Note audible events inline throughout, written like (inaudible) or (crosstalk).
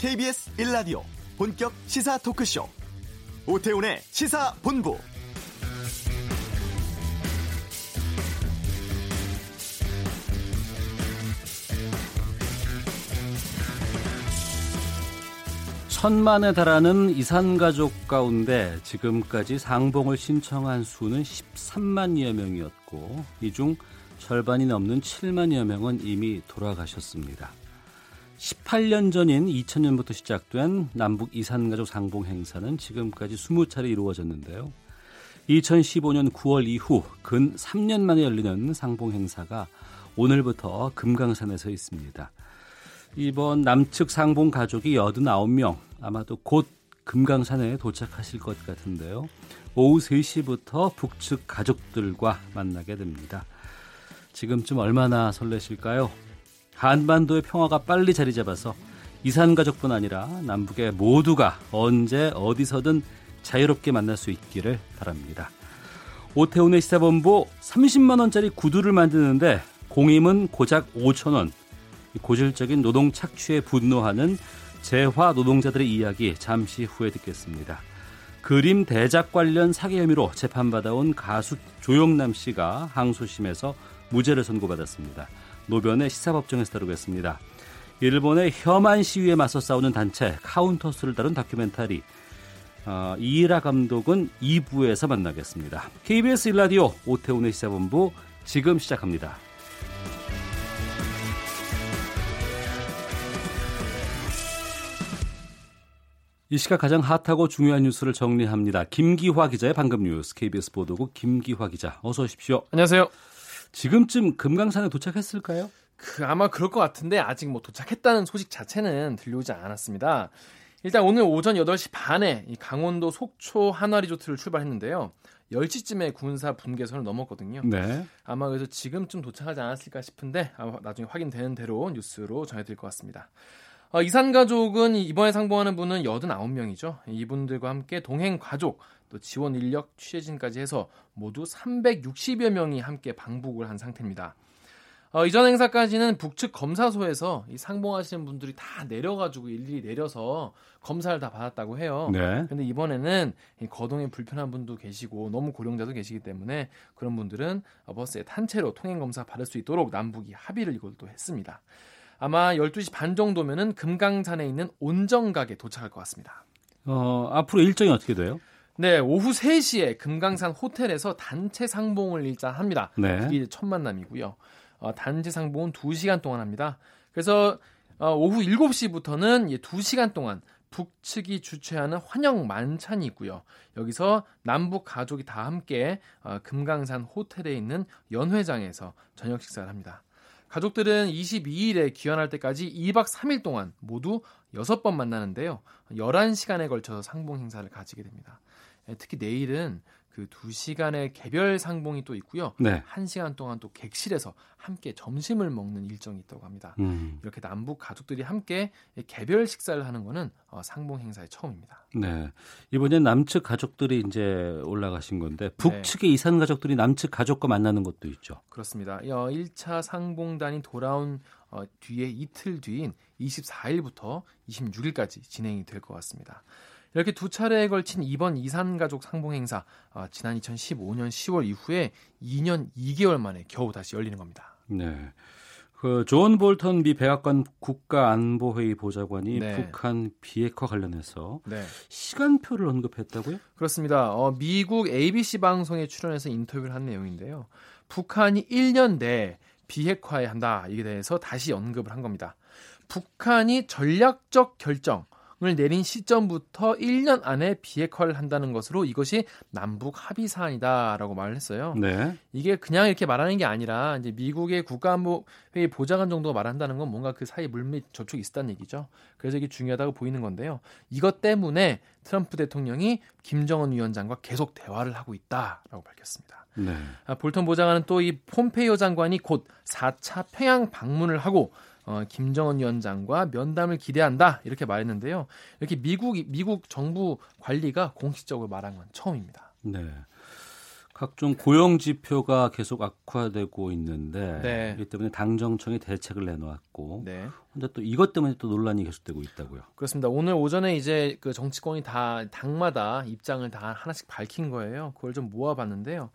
KBS 1라디오 본격 시사 토크쇼 오태훈의 시사본부 천만에 달하는 이산가족 가운데 지금까지 상봉을 신청한 수는 13만여 명이었고 이 중 절반이 넘는 7만여 명은 이미 돌아가셨습니다. 18년 전인 2000년부터 시작된 남북 이산가족 상봉 행사는 지금까지 20차례 이루어졌는데요. 2015년 9월 이후 근 3년 만에 열리는 상봉 행사가 오늘부터 금강산에서 있습니다. 이번 남측 상봉 가족이 89명, 아마도 곧 금강산에 도착하실 것 같은데요. 오후 3시부터 북측 가족들과 만나게 됩니다. 지금쯤 얼마나 설레실까요? 한반도의 평화가 빨리 자리 잡아서 이산 가족뿐 아니라 남북의 모두가 언제 어디서든 자유롭게 만날 수 있기를 바랍니다. 오태훈의 시사본부 30만 원짜리 구두를 만드는데 공임은 고작 5천 원. 고질적인 노동 착취에 분노하는 재화 노동자들의 이야기 잠시 후에 듣겠습니다. 그림 대작 관련 사기 혐의로 재판받아온 가수 조영남 씨가 항소심에서 무죄를 선고받았습니다. 노변의 시사법정에서 다루겠습니다. 일본의 혐한 시위에 맞서 싸우는 단체 카운터스를 다룬 다큐멘터리 어, 이일하 감독은 2부에서 만나겠습니다. KBS 일라디오 오태훈의 시사본부 지금 시작합니다. 이 시각 가장 hot하고 중요한 뉴스를 정리합니다. 김기화 기자의 방금 뉴스 KBS 보도국 김기화 기자 어서 오십시오. 안녕하세요. 지금쯤 금강산에 도착했을까요? 그 아마 그럴 것 같은데 아직 뭐 도착했다는 소식 자체는 들려오지 않았습니다. 일단 오늘 오전 8시 반에 강원도 속초 한화 리조트를 출발했는데요. 10시쯤에 군사 분계선을 넘었거든요. 네. 아마 그래서 지금쯤 도착하지 않았을까 싶은데 아마 나중에 확인되는 대로 뉴스로 전해드릴 것 같습니다. 어, 이산 가족은 이번에 상봉하는 분은 89명이죠. 이분들과 함께 동행 가족, 또 지원 인력, 취재진까지 해서 모두 360여 명이 함께 방북을 한 상태입니다. 어, 이전 행사까지는 북측 검사소에서 이 상봉하시는 분들이 다 내려가지고 일일이 내려서 검사를 다 받았다고 해요. 네. 근데 이번에는 이 거동에 불편한 분도 계시고 너무 고령자도 계시기 때문에 그런 분들은 버스에 탄체로 통행 검사 받을 수 있도록 남북이 합의를 이것도 했습니다. 아마 12시 반 정도면은 금강산에 있는 온정각에 도착할 것 같습니다. 어, 앞으로 일정이 어떻게 돼요? 네, 오후 3시에 금강산 호텔에서 단체 상봉을 일단 합니다. 네. 그게 첫 만남이고요. 어, 단체 상봉은 2시간 동안 합니다. 그래서 어, 오후 7시부터는 예, 2시간 동안 북측이 주최하는 환영 만찬이 있고요. 여기서 남북 가족이 다 함께 어, 금강산 호텔에 있는 연회장에서 저녁 식사를 합니다. 가족들은 22일에 귀환할 때까지 2박 3일 동안 모두 6번 만나는데요. 11시간에 걸쳐서 상봉 행사를 가지게 됩니다. 예, 특히 내일은 그 2시간의 개별 상봉이 또 있고요. 네. 1시간 동안 또 객실에서 함께 점심을 먹는 일정이 있다고 합니다. 음. 이렇게 남북 가족들이 함께 개별 식사를 하는 거는 어, 상봉 행사의 처음입니다. 네. 이번엔 남측 가족들이 이제 올라가신 건데 북측의 이산 가족들이 남측 가족과 만나는 것도 있죠. 그렇습니다. 어, 1차 상봉단이 돌아온 어, 뒤에 이틀 뒤인 24일부터 26일까지 진행이 될 것 같습니다. 이렇게 두 차례에 걸친 이번 이산 가족 상봉 행사 어, 지난 2015년 10월 이후에 2년 2개월 만에 겨우 다시 열리는 겁니다. 네. 그존 볼턴 미 백악관 국가안보회의 보좌관이 네. 북한 비핵화 관련해서 네. 시간표를 언급했다고요? 그렇습니다. 어, 미국 ABC 방송에 출연해서 인터뷰를 한 내용인데요. 북한이 1년 내에 비핵화에 한다. 이에 대해서 다시 언급을 한 겁니다. 북한이 전략적 결정을 내린 시점부터 1년 안에 비핵화를 한다는 것으로 이것이 남북 합의 사안이다라고 말을 했어요. 네. 이게 그냥 이렇게 말하는 게 아니라 이제 미국의 국가안보회의 보좌관 정도가 말한다는 건 뭔가 그 사이 물밑 접촉이 있었다는 얘기죠. 그래서 이게 중요하다고 보이는 건데요. 이것 때문에 트럼프 대통령이 김정은 위원장과 계속 대화를 하고 있다라고 밝혔습니다. 네. 아, 볼턴 보좌관은 또 이 폼페이오 장관이 곧 4차 평양 방문을 하고 어, 김정은 위원장과 면담을 기대한다 이렇게 말했는데요. 이렇게 미국 미국 정부 관리가 공식적으로 말한 건 처음입니다. 네. 각종 고용 지표가 계속 악화되고 있는데 네. 이 때문에 당정청이 대책을 내놓았고 네. 근데 또 이것 때문에 또 논란이 계속되고 있다고요. 그렇습니다. 오늘 오전에 이제 그 정치권이 다 당마다 입장을 다 하나씩 밝힌 거예요. 그걸 좀 모아봤는데요.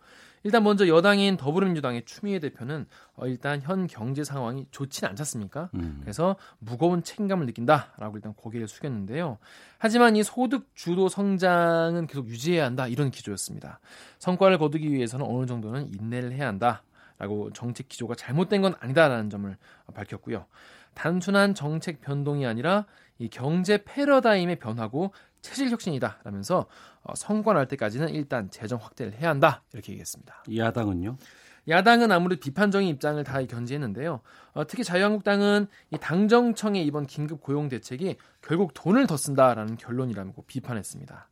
일단 먼저 여당인 더불어민주당의 추미애 대표는 어, 일단 현 경제 상황이 좋지는 않잖습니까? 음. 그래서 무거운 책임감을 느낀다라고 일단 고개를 숙였는데요. 하지만 이 소득 주도 성장은 계속 유지해야 한다 이런 기조였습니다. 성과를 거두기 위해서는 어느 정도는 인내를 해야 한다 라고 정책 기조가 잘못된 건 아니다라는 점을 밝혔고요. 단순한 정책 변동이 아니라 이 경제 패러다임의 변화고 체질 혁신이다 라면서 어, 성과 날 때까지는 일단 재정 확대를 해야 한다 이렇게 얘기했습니다. 야당은요? 야당은 아무래도 비판적인 입장을 다 견지했는데요. 어, 특히 자유한국당은 이 당정청의 이번 긴급 고용 대책이 결국 돈을 더 쓴다라는 결론이라고 비판했습니다.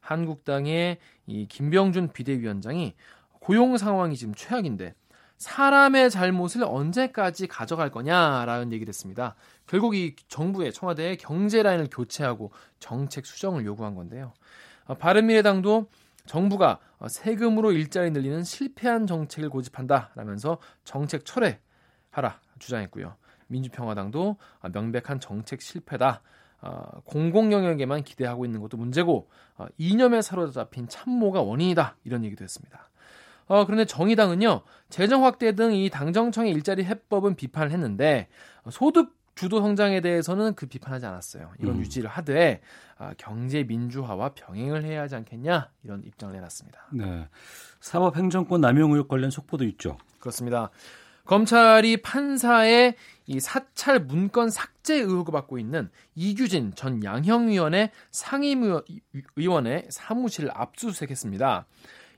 한국당의 이 김병준 비대위원장이 고용 상황이 지금 최악인데 사람의 잘못을 언제까지 가져갈 거냐라는 얘기를 했습니다. 결국 이 정부의 청와대의 경제 라인을 교체하고 정책 수정을 요구한 건데요. 어, 바른미래당도 정부가 세금으로 일자리 늘리는 실패한 정책을 고집한다라면서 정책 철회하라 주장했고요. 민주평화당도 명백한 정책 실패다. 어, 공공 영역에만 기대하고 있는 것도 문제고 어, 이념에 사로잡힌 참모가 원인이다 이런 얘기도 했습니다. 어, 그런데 정의당은요, 재정 확대 등 이 당정청의 일자리 해법은 비판을 했는데, 소득 주도 성장에 대해서는 그 비판하지 않았어요. 이건 음. 유지를 하되 아, 경제 민주화와 병행을 해야 하지 않겠냐 이런 입장을 내놨습니다. 네, 사법행정권 남용 의혹 관련 속보도 있죠. 그렇습니다. 검찰이 판사의 이 사찰 문건 삭제 의혹을 받고 있는 이규진 전 양형위원회 상임위원회 사무실을 압수수색했습니다.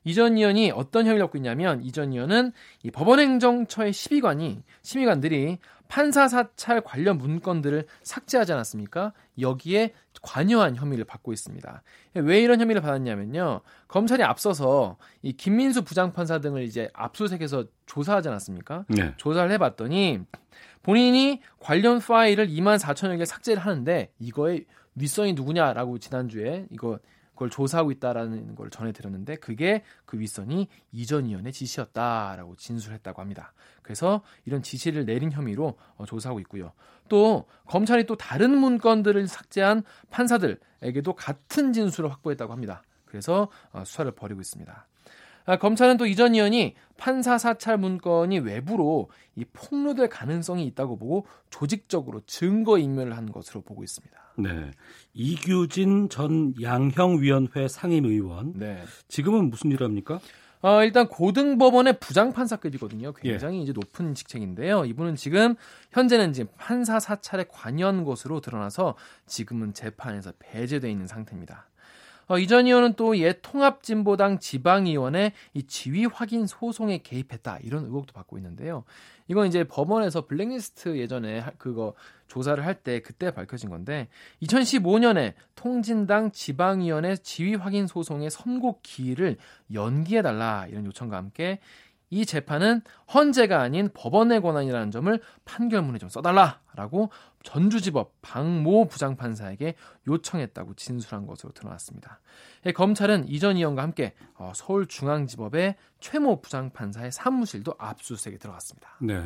이전 의원이 어떤 혐의를 받고 있냐면 이전 의원은 이 법원행정처의 시비관이 시비관들이 판사 사찰 관련 문건들을 삭제하지 않았습니까? 여기에 관여한 혐의를 받고 있습니다. 왜 이런 혐의를 받았냐면요. 검찰이 앞서서 이 김민수 부장판사 등을 이제 압수수색해서 조사하지 않았습니까? 네. 조사를 해봤더니 본인이 관련 파일을 2만 4천여 개 삭제를 하는데 이거의 윗선이 누구냐라고 지난주에 이거 그걸 조사하고 있다라는 걸 전해드렸는데 그게 그 윗선이 이전 위원의 지시였다라고 진술했다고 합니다. 그래서 이런 지시를 내린 혐의로 어, 조사하고 있고요. 또 검찰이 또 다른 문건들을 삭제한 판사들에게도 같은 진술을 확보했다고 합니다. 그래서 어, 수사를 벌이고 있습니다. 아, 검찰은 또 이전 의원이 판사 사찰 문건이 외부로 이 폭로될 가능성이 있다고 보고 조직적으로 증거 인멸을 한 것으로 보고 있습니다. 네. 이규진 전 양형위원회 상임의원. 네. 지금은 무슨 일을 합니까? 어, 일단 고등법원의 부장판사급이거든요. 굉장히 예. 이제 높은 직책인데요. 이분은 지금 현재는 지금 판사 사찰에 관여한 것으로 드러나서 지금은 재판에서 배제돼 있는 상태입니다. 어, 이전 의원은 또 옛 통합진보당 지방의원의 이 지위 확인 소송에 개입했다 이런 의혹도 받고 있는데요. 이건 이제 법원에서 블랙리스트 예전에 그거 조사를 할 때 그때 밝혀진 건데 2015년에 통진당 지방위원회 지위 확인 소송의 선고 기일을 연기해 달라 이런 요청과 함께 이 재판은 헌재가 아닌 법원의 권한이라는 점을 판결문에 좀 써달라라고 전주지법 박모 부장판사에게 요청했다고 진술한 것으로 드러났습니다. 예, 검찰은 이전 의원과 함께 어, 서울중앙지법의 최모 부장판사의 사무실도 압수수색에 들어갔습니다. 네,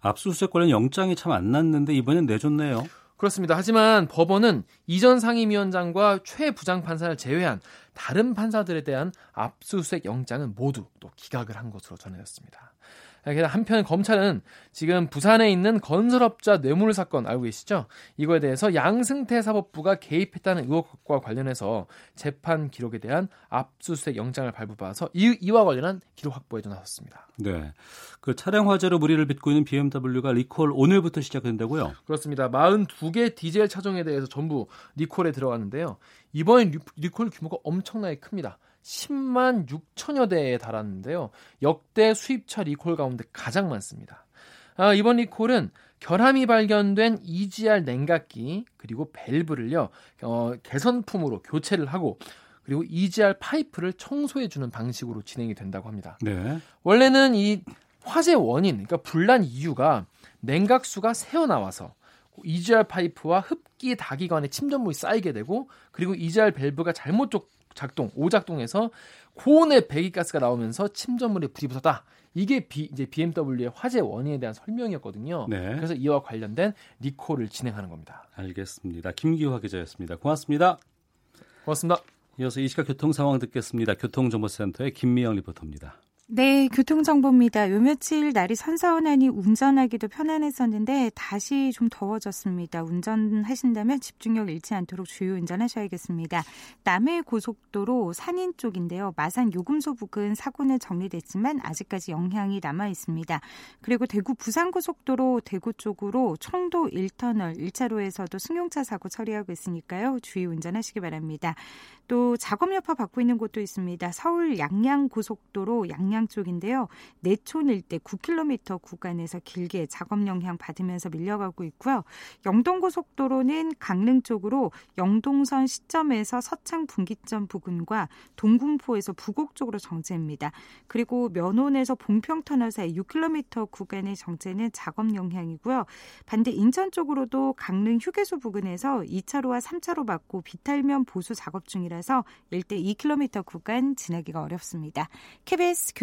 압수수색 관련 영장이 참 안 났는데 이번엔 내줬네요. 그렇습니다. 하지만 법원은 이전 상임위원장과 최 부장판사를 제외한 다른 판사들에 대한 압수수색 영장은 모두 또 기각을 한 것으로 전해졌습니다. 한편 검찰은 지금 부산에 있는 건설업자 뇌물 사건 알고 계시죠? 이거에 대해서 양승태 사법부가 개입했다는 의혹과 관련해서 재판 기록에 대한 압수수색 영장을 발부받아서 이, 이와 관련한 기록 확보에도 나섰습니다. 네. 그 차량 화재로 무리를 빚고 있는 BMW가 리콜 오늘부터 시작된다고요? 그렇습니다. 42개 디젤 차종에 대해서 전부 리콜에 들어갔는데요. 이번엔 리콜 규모가 엄청나게 큽니다. 10만 6천여 대에 달았는데요. 역대 수입차 리콜 가운데 가장 많습니다. 아, 이번 리콜은 결함이 발견된 EGR 냉각기 그리고 밸브를요 어, 개선품으로 교체를 하고 그리고 EGR 파이프를 청소해 주는 방식으로 진행이 된다고 합니다. 네. 원래는 이 화재 원인, 그러니까 불난 이유가 냉각수가 새어 나와서 EGR 파이프와 흡기 다기관에 침전물이 쌓이게 되고 그리고 EGR 밸브가 잘못 작동, 오작동에서 고온의 배기가스가 나오면서 침전물에 불이 붙었다. 이게 비, 이제 BMW의 화재 원인에 대한 설명이었거든요. 네. 그래서 이와 관련된 리콜을 진행하는 겁니다. 알겠습니다. 김기화 기자였습니다. 고맙습니다. 고맙습니다. 이어서 이 시각 교통 상황 듣겠습니다. 교통정보센터의 김미영 리포터입니다. 네, 교통정보입니다. 요 며칠 날이 선선하니 운전하기도 편안했었는데 다시 좀 더워졌습니다. 운전하신다면 집중력 잃지 않도록 주의 운전하셔야겠습니다. 남해 고속도로 산인 쪽인데요. 마산 요금소 부근 사고는 정리됐지만 아직까지 영향이 남아 있습니다. 그리고 대구 부산고속도로 대구 쪽으로 청도 1터널 1차로에서도 승용차 사고 처리하고 있으니까요. 주의 운전하시기 바랍니다. 또 작업 여파 받고 있는 곳도 있습니다. 서울 양양 고속도로 양양 쪽인데요. 내촌 일대 9km 구간에서 길게 작업 영향 받으면서 밀려가고 있고요. 영동 고속도로는 강릉 쪽으로 영동선 시점에서 서창 분기점 부근과 동군포에서 부곡 쪽으로 정체입니다. 그리고 면원에서 봉평터널 사이 6km 구간의 정체는 작업 영향이고요. 반대 인천 쪽으로도 강릉 휴게소 부근에서 2차로와 3차로 받고 비탈면 보수 작업 중이라 중이라서 일대 2km 구간 지나기가 어렵습니다. KBS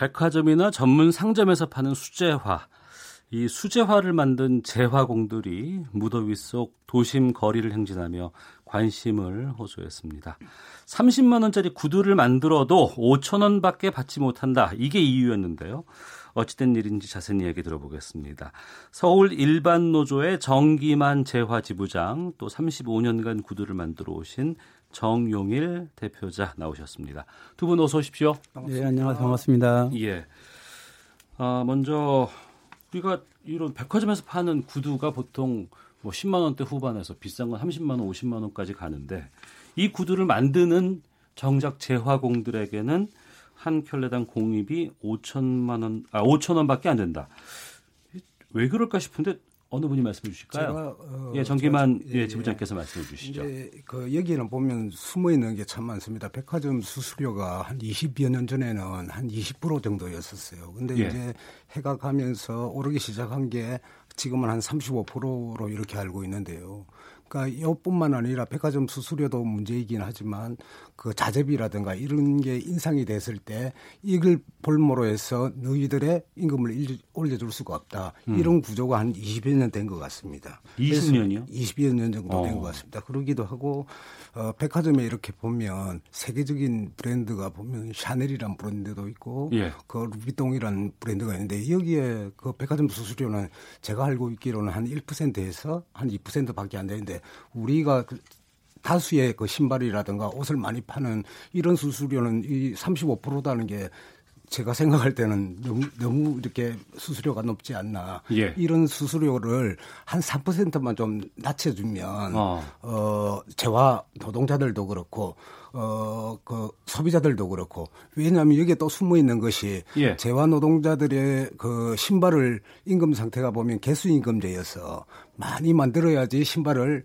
백화점이나 전문 상점에서 파는 수제화, 이 수제화를 만든 재화공들이 무더위 속 도심 거리를 행진하며 관심을 호소했습니다. 30만 원짜리 구두를 만들어도 5천 원밖에 받지 못한다. 이게 이유였는데요. 어찌된 일인지 자세히 얘기 들어보겠습니다. 서울 일반 노조의 정기만 재화 지부장 또 35년간 구두를 만들어 오신 정용일 대표자 나오셨습니다. 두 분 어서 오십시오. 반갑습니다. 예, 안녕하세요. 반갑습니다. 예. 아, 먼저 우리가 이런 백화점에서 파는 구두가 보통 뭐 10만 원대 후반에서 비싼 건 30만 원, 50만 원까지 가는데 이 구두를 만드는 정작 재화공들에게는 한 켤레당 공입이 5천만 원, 아 5천 원밖에 안 된다. 왜 그럴까 싶은데 어느 분이 말씀해 주실까요? 제가, 어, 예, 정기만 예, 예, 지부장께서 말씀해 주시죠. 그 여기는 보면 숨어 있는 게 참 많습니다. 백화점 수수료가 한 20여 년 전에는 한 20% 정도였었어요. 근데 예. 이제 해가 가면서 오르기 시작한 게 지금은 한 35%로 이렇게 알고 있는데요. 그러니까 이뿐만 아니라 백화점 수수료도 문제이긴 하지만 그 자재비라든가 이런 게 인상이 됐을 때 이걸 볼모로 해서 너희들의 임금을 올려줄 수가 없다. 음. 이런 구조가 한 20여 년 된 것 같습니다. 20년이요? 20여 년 정도 된것 어. 같습니다. 그러기도 하고 어, 백화점에 이렇게 보면 세계적인 브랜드가 보면 샤넬이란 브랜드도 있고 예. 그 루비통이라는 브랜드가 있는데 여기에 그 백화점 수수료는 제가 알고 있기로는 한 1%에서 한 2%밖에 안 되는데 우리가 그 다수의 그 신발이라든가 옷을 많이 파는 이런 수수료는 이 35%다는 게 제가 생각할 때는 너무, 너무 이렇게 수수료가 높지 않나. 예. 이런 수수료를 한 3%만 좀 낮춰주면, 어, 어 재화 노동자들도 그렇고, 어, 그 소비자들도 그렇고, 왜냐하면 여기에 또 숨어 있는 것이 예. 재화 노동자들의 그 신발을 임금 상태가 보면 개수 임금제여서 많이 만들어야지 신발을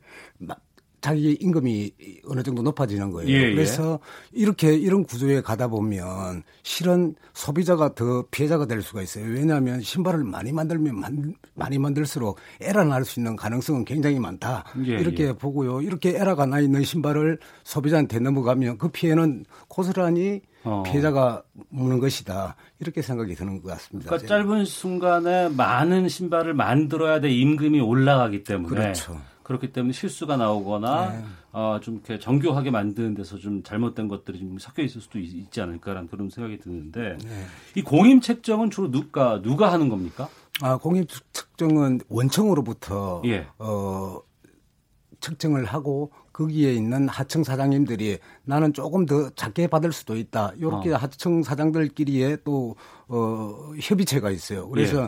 자기 임금이 어느 정도 높아지는 거예요. 예, 예. 그래서 예. 이렇게 이런 구조에 가다 보면 실은 소비자가 더 피해자가 될 수가 있어요. 왜냐하면 신발을 많이 만들면 만, 많이 만들수록 에라 날 수 있는 가능성은 굉장히 많다. 예, 이렇게 예. 보고요. 이렇게 에라가 나 있는 신발을 소비자한테 넘어가면 그 피해는 고스란히 어. 피해자가 묻는 것이다. 이렇게 생각이 드는 것 같습니다. 그러니까 짧은 순간에 많은 신발을 만들어야 돼 임금이 올라가기 때문에. 그렇죠. 그렇기 때문에 실수가 나오거나 네. 어, 좀 이렇게 정교하게 만드는 데서 좀 잘못된 것들이 좀 섞여 있을 수도 있, 지 않을까라는 그런 생각이 드는데 네. 이 공임 책정은 주로 누가 누가 하는 겁니까? 아 공임 책정은 원청으로부터 예. 어, 측정을 하고 거기에 있는 하청 사장님들이 나는 조금 더 작게 받을 수도 있다. 이렇게 어. 하청 사장들끼리의 또 어, 협의체가 있어요. 그래서 예.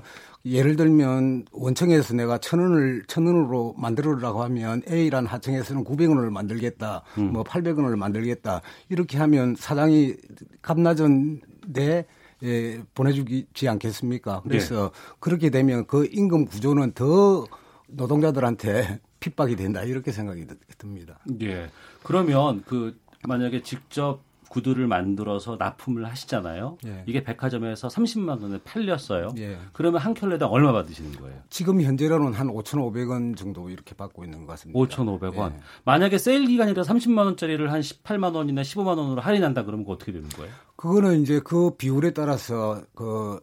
를 들면 원청에서 내가 천 원을 천 원으로 만들어라고 하면 A라는 하청에서는 900원을 만들겠다. 음. 뭐 800원을 만들겠다. 이렇게 하면 사장이 값 낮은데 예, 보내주지 않겠습니까? 그래서 네. 그렇게 되면 그 임금 구조는 더 노동자들한테 핍박이 된다 이렇게 생각이 듭니다. 예. 그러면 그 만약에 직접 구두를 만들어서 납품을 하시잖아요. 예. 이게 백화점에서 30만 원에 팔렸어요. 예. 그러면 한 켤레당 얼마 받으시는 거예요? 지금 현재로는 한 5,500원 정도 이렇게 받고 있는 것 같습니다. 5,500원. 예. 만약에 세일 기간이라 30만 원짜리를 한 18만 원이나 15만 원으로 할인한다 그러면 어떻게 되는 거예요? 그거는 이제 그 비율에 따라서 그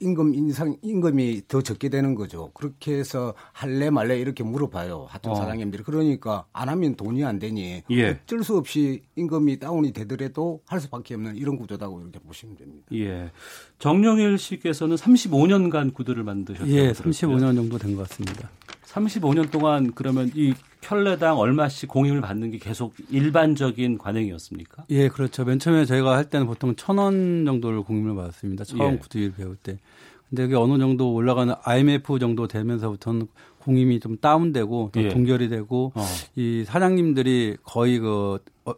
임금 인상 임금이 더 적게 되는 거죠. 그렇게 해서 할래 말래 이렇게 물어봐요. 하청 어. 사장님들이 그러니까 안 하면 돈이 안 되니 예. 어쩔 수 없이 임금이 다운이 되더라도 할 수밖에 없는 이런 구조다고 이렇게 보시면 됩니다. 예. 정영일 씨께서는 35년간 구두를 만드셨다고 예, 35년 정도 된 것 같습니다. 35년 동안 그러면 이 켤레당 얼마씩 공임을 받는 게 계속 일반적인 관행이었습니까? 예, 그렇죠. 맨 처음에 저희가 할 때는 보통 천 원 정도를 공임을 받았습니다. 처음 예. 구두일 배울 때. 근데 그게 어느 정도 올라가는 IMF 정도 되면서부터는 공임이 좀 다운되고 또 예. 동결이 되고 어. 이 사장님들이 거의 그, 어,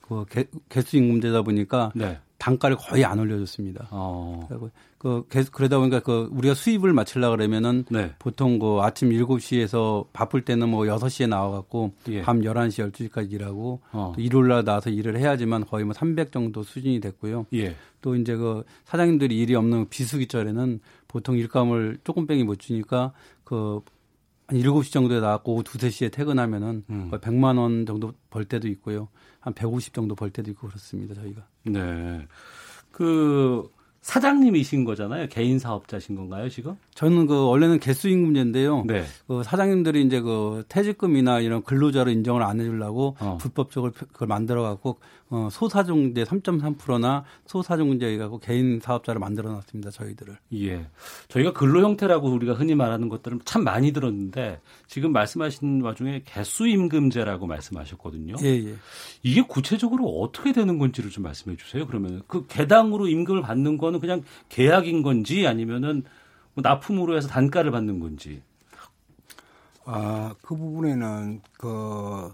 그 개, 개수 임금제다 보니까 네. 단가를 거의 안 올려줬습니다. 어. 그 그러다 보니까 그 우리가 수입을 맞추려 그러면은 네. 보통 그 아침 7시에서 바쁠 때는 뭐 6시에 나와 갖고 예. 밤 11시 12시까지 일하고 어. 또 일요일 날 나와서 일을 해야지만 거의 뭐 300 정도 수준이 됐고요. 예. 또 이제 그 사장님들이 일이 없는 비수기절에는 보통 일감을 조금 뺑이 못 주니까 그한 7시 정도에 나왔고 오후 2, 3시에 퇴근하면은 음. 거의 100만 원 정도 벌 때도 있고요. 한 150 정도 벌 때도 있고 그렇습니다. 저희가. 네. 그 사장님이신 거잖아요. 개인 사업자신 건가요, 지금? 저는 그 원래는 개수 임금제인데요. 네. 그 사장님들이 이제 그 퇴직금이나 이런 근로자로 인정을 안 해주려고 어. 불법적으로 그걸 만들어 갖고 어, 소사종제 3.3%나 소사종제 갖고 개인 사업자를 만들어 놨습니다. 저희들을. 예. 저희가 근로 형태라고 우리가 흔히 말하는 것들은 참 많이 들었는데 지금 말씀하신 와중에 개수 임금제라고 말씀하셨거든요. 예, 예. 이게 구체적으로 어떻게 되는 건지를 좀 말씀해 주세요. 그러면 그 개당으로 임금을 받는 거는 그냥 계약인 건지 아니면은 뭐 납품으로 해서 단가를 받는 건지. 아, 그 부분에는 그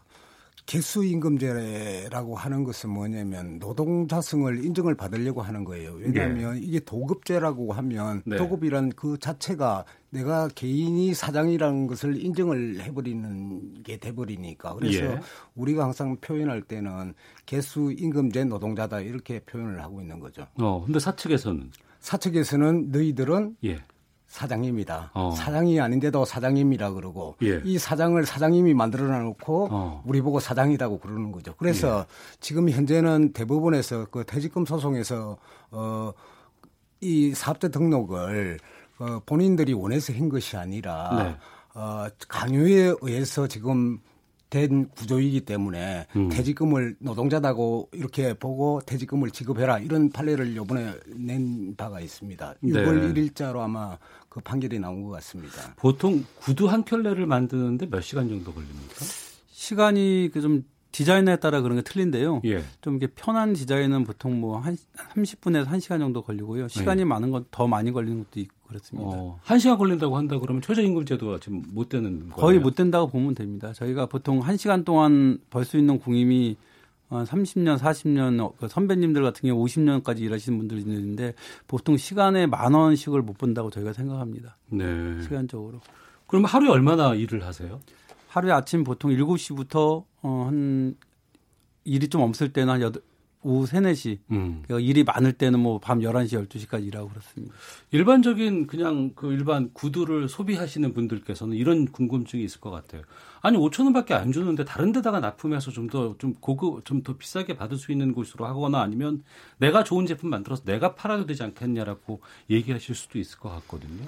개수임금제라고 하는 것은 뭐냐면 노동자성을 인정을 받으려고 하는 거예요. 왜냐하면 네. 이게 도급제라고 하면 네. 도급이란 그 자체가 내가 개인이 사장이라는 것을 인정을 해버리는 게 돼버리니까 그래서 예. 우리가 항상 표현할 때는 개수 임금제 노동자다 이렇게 표현을 하고 있는 거죠. 어, 근데 사측에서는 사측에서는 너희들은 예. 사장님이다. 어. 사장이 아닌데도 사장님이라 그러고 예. 이 사장을 사장님이 만들어 놓고 어. 우리 보고 사장이라고 그러는 거죠. 그래서 예. 지금 현재는 대법원에서 그 퇴직금 소송에서 어이 사업자 등록을 어 본인들이 원해서 한 것이 아니라 네. 어 강요에 의해서 지금 된 구조이기 때문에 음. 퇴직금을 노동자다고 이렇게 보고 퇴직금을 지급해라 이런 판례를 요번에 낸 바가 있습니다. 6월 네. 1일자로 아마 그 판결이 나온 것 같습니다. 보통 구두 한 켤레를 만드는데 몇 시간 정도 걸립니까? 시간이 그 좀 디자인에 따라 그런 게 틀린데요. 예. 좀 이게 편한 디자인은 보통 뭐한 30분에서 1시간 정도 걸리고요. 시간이 예. 많은 건 더 많이 걸리는 것도 있고 그렇습니다. 어, 한 시간 걸린다고 한다 그러면 최저임금 제도가 지금 못 되는 거예요? 거의 못 된다고 보면 됩니다. 저희가 보통 한 시간 동안 벌 수 있는 공임이 30년, 40년 그 선배님들 같은 경우 50년까지 일하시는 분들이 있는데 보통 시간에 만 원씩을 못 본다고 저희가 생각합니다. 네. 시간적으로. 그럼 하루에 얼마나 일을 하세요? 하루에 아침 보통 7시부터 어, 한 일이 좀 없을 때는 한 8, 오후 3, 4시. 음. 그러니까 일이 많을 때는 뭐 밤 11시, 12시까지 일하고 그렇습니다. 일반적인 그냥 그 일반 구두를 소비하시는 분들께서는 이런 궁금증이 있을 것 같아요. 아니, 5천 원밖에 안 주는데 다른 데다가 납품해서 좀 더좀 고급 좀 더 비싸게 받을 수 있는 곳으로 하거나 아니면 내가 좋은 제품 만들어서 내가 팔아도 되지 않겠냐라고 얘기하실 수도 있을 것 같거든요.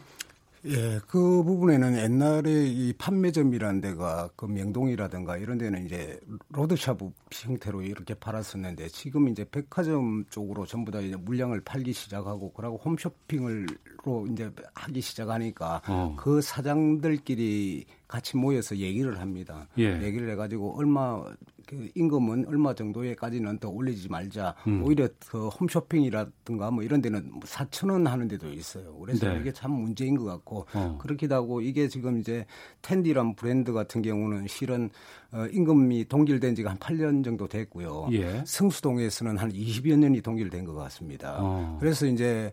예, 그 부분에는 옛날에 이 판매점이라는 데가 그 명동이라든가 이런 데는 이제 로드샵 형태로 이렇게 팔았었는데 지금 이제 백화점 쪽으로 전부 다 이제 물량을 팔기 시작하고 그러고 홈쇼핑을로 이제 하기 시작하니까 어. 그 사장들끼리 같이 모여서 얘기를 합니다. 예. 얘기를 해가지고 얼마 그 임금은 얼마 정도에까지는 더 올리지 말자. 음. 오히려 그 홈쇼핑이라든가 뭐 이런 데는 4천 뭐원 하는 데도 있어요. 그래서 네. 이게 참 문제인 것 같고 어. 그렇기도 하고 이게 지금 이제 텐디란 브랜드 같은 경우는 실은 어, 임금이 동결된 지가 한 8년 정도 됐고요. 예. 성수동에서는 한 20여 년이 동결된 것 같습니다. 어. 그래서 이제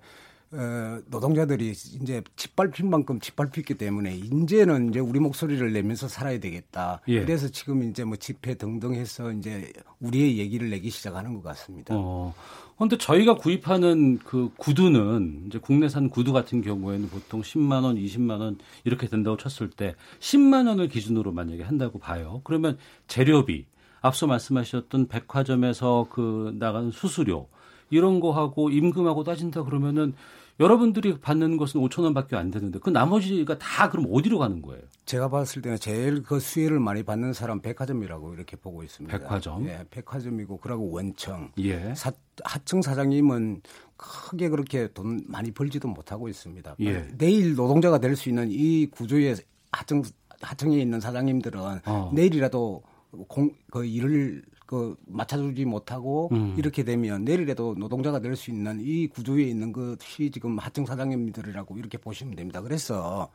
어, 노동자들이 이제 짓밟힌 만큼 짓밟혔기 때문에 이제는 이제 우리 목소리를 내면서 살아야 되겠다. 예. 그래서 지금 이제 뭐 집회 등등 해서 이제 우리의 얘기를 내기 시작하는 것 같습니다. 어. 근데 저희가 구입하는 그 구두는 이제 국내산 구두 같은 경우에는 보통 10만 원, 20만 원 이렇게 된다고 쳤을 때 10만 원을 기준으로 만약에 한다고 봐요. 그러면 재료비, 앞서 말씀하셨던 백화점에서 그 나가는 수수료 이런 거하고 임금하고 따진다 그러면은 여러분들이 받는 것은 5천 원밖에 안 되는데 그 나머지가 다 그럼 어디로 가는 거예요? 제가 봤을 때는 제일 그 수혜를 많이 받는 사람 백화점이라고 이렇게 보고 있습니다. 백화점? 예, 백화점이고 그러고 원청. 예. 사, 하청 사장님은 크게 그렇게 돈 많이 벌지도 못하고 있습니다. 예. 내일 노동자가 될 수 있는 이 구조에 하청 하청에 있는 사장님들은 어. 내일이라도 공, 그 일을 그 맞춰주지 못하고 음. 이렇게 되면 내일에도 노동자가 될수 있는 이 구조에 있는 것이 지금 하청 사장님들이라고 이렇게 보시면 됩니다. 그래서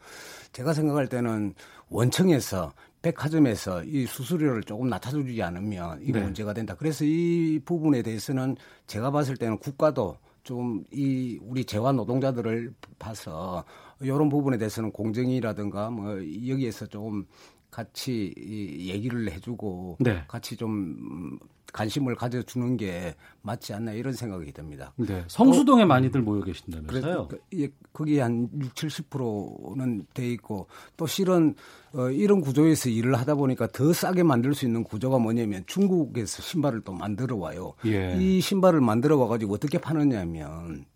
제가 생각할 때는 원청에서 백화점에서 이 수수료를 조금 낮춰주지 않으면 이 네. 문제가 된다. 그래서 이 부분에 대해서는 제가 봤을 때는 국가도 좀 이 우리 재화 노동자들을 봐서 이런 부분에 대해서는 공정이라든가 뭐 여기에서 좀 같이 얘기를 해주고 네. 같이 좀 관심을 가져주는 게 맞지 않나 이런 생각이 듭니다. 네. 성수동에 또, 많이들 모여 계신다면서요? 그, 예, 거기 한 6, 70%는 돼 있고 또 실은 어, 이런 구조에서 일을 하다 보니까 더 싸게 만들 수 있는 구조가 뭐냐면 중국에서 신발을 또 만들어 와요. 예. 이 신발을 만들어 와가지고 어떻게 파느냐면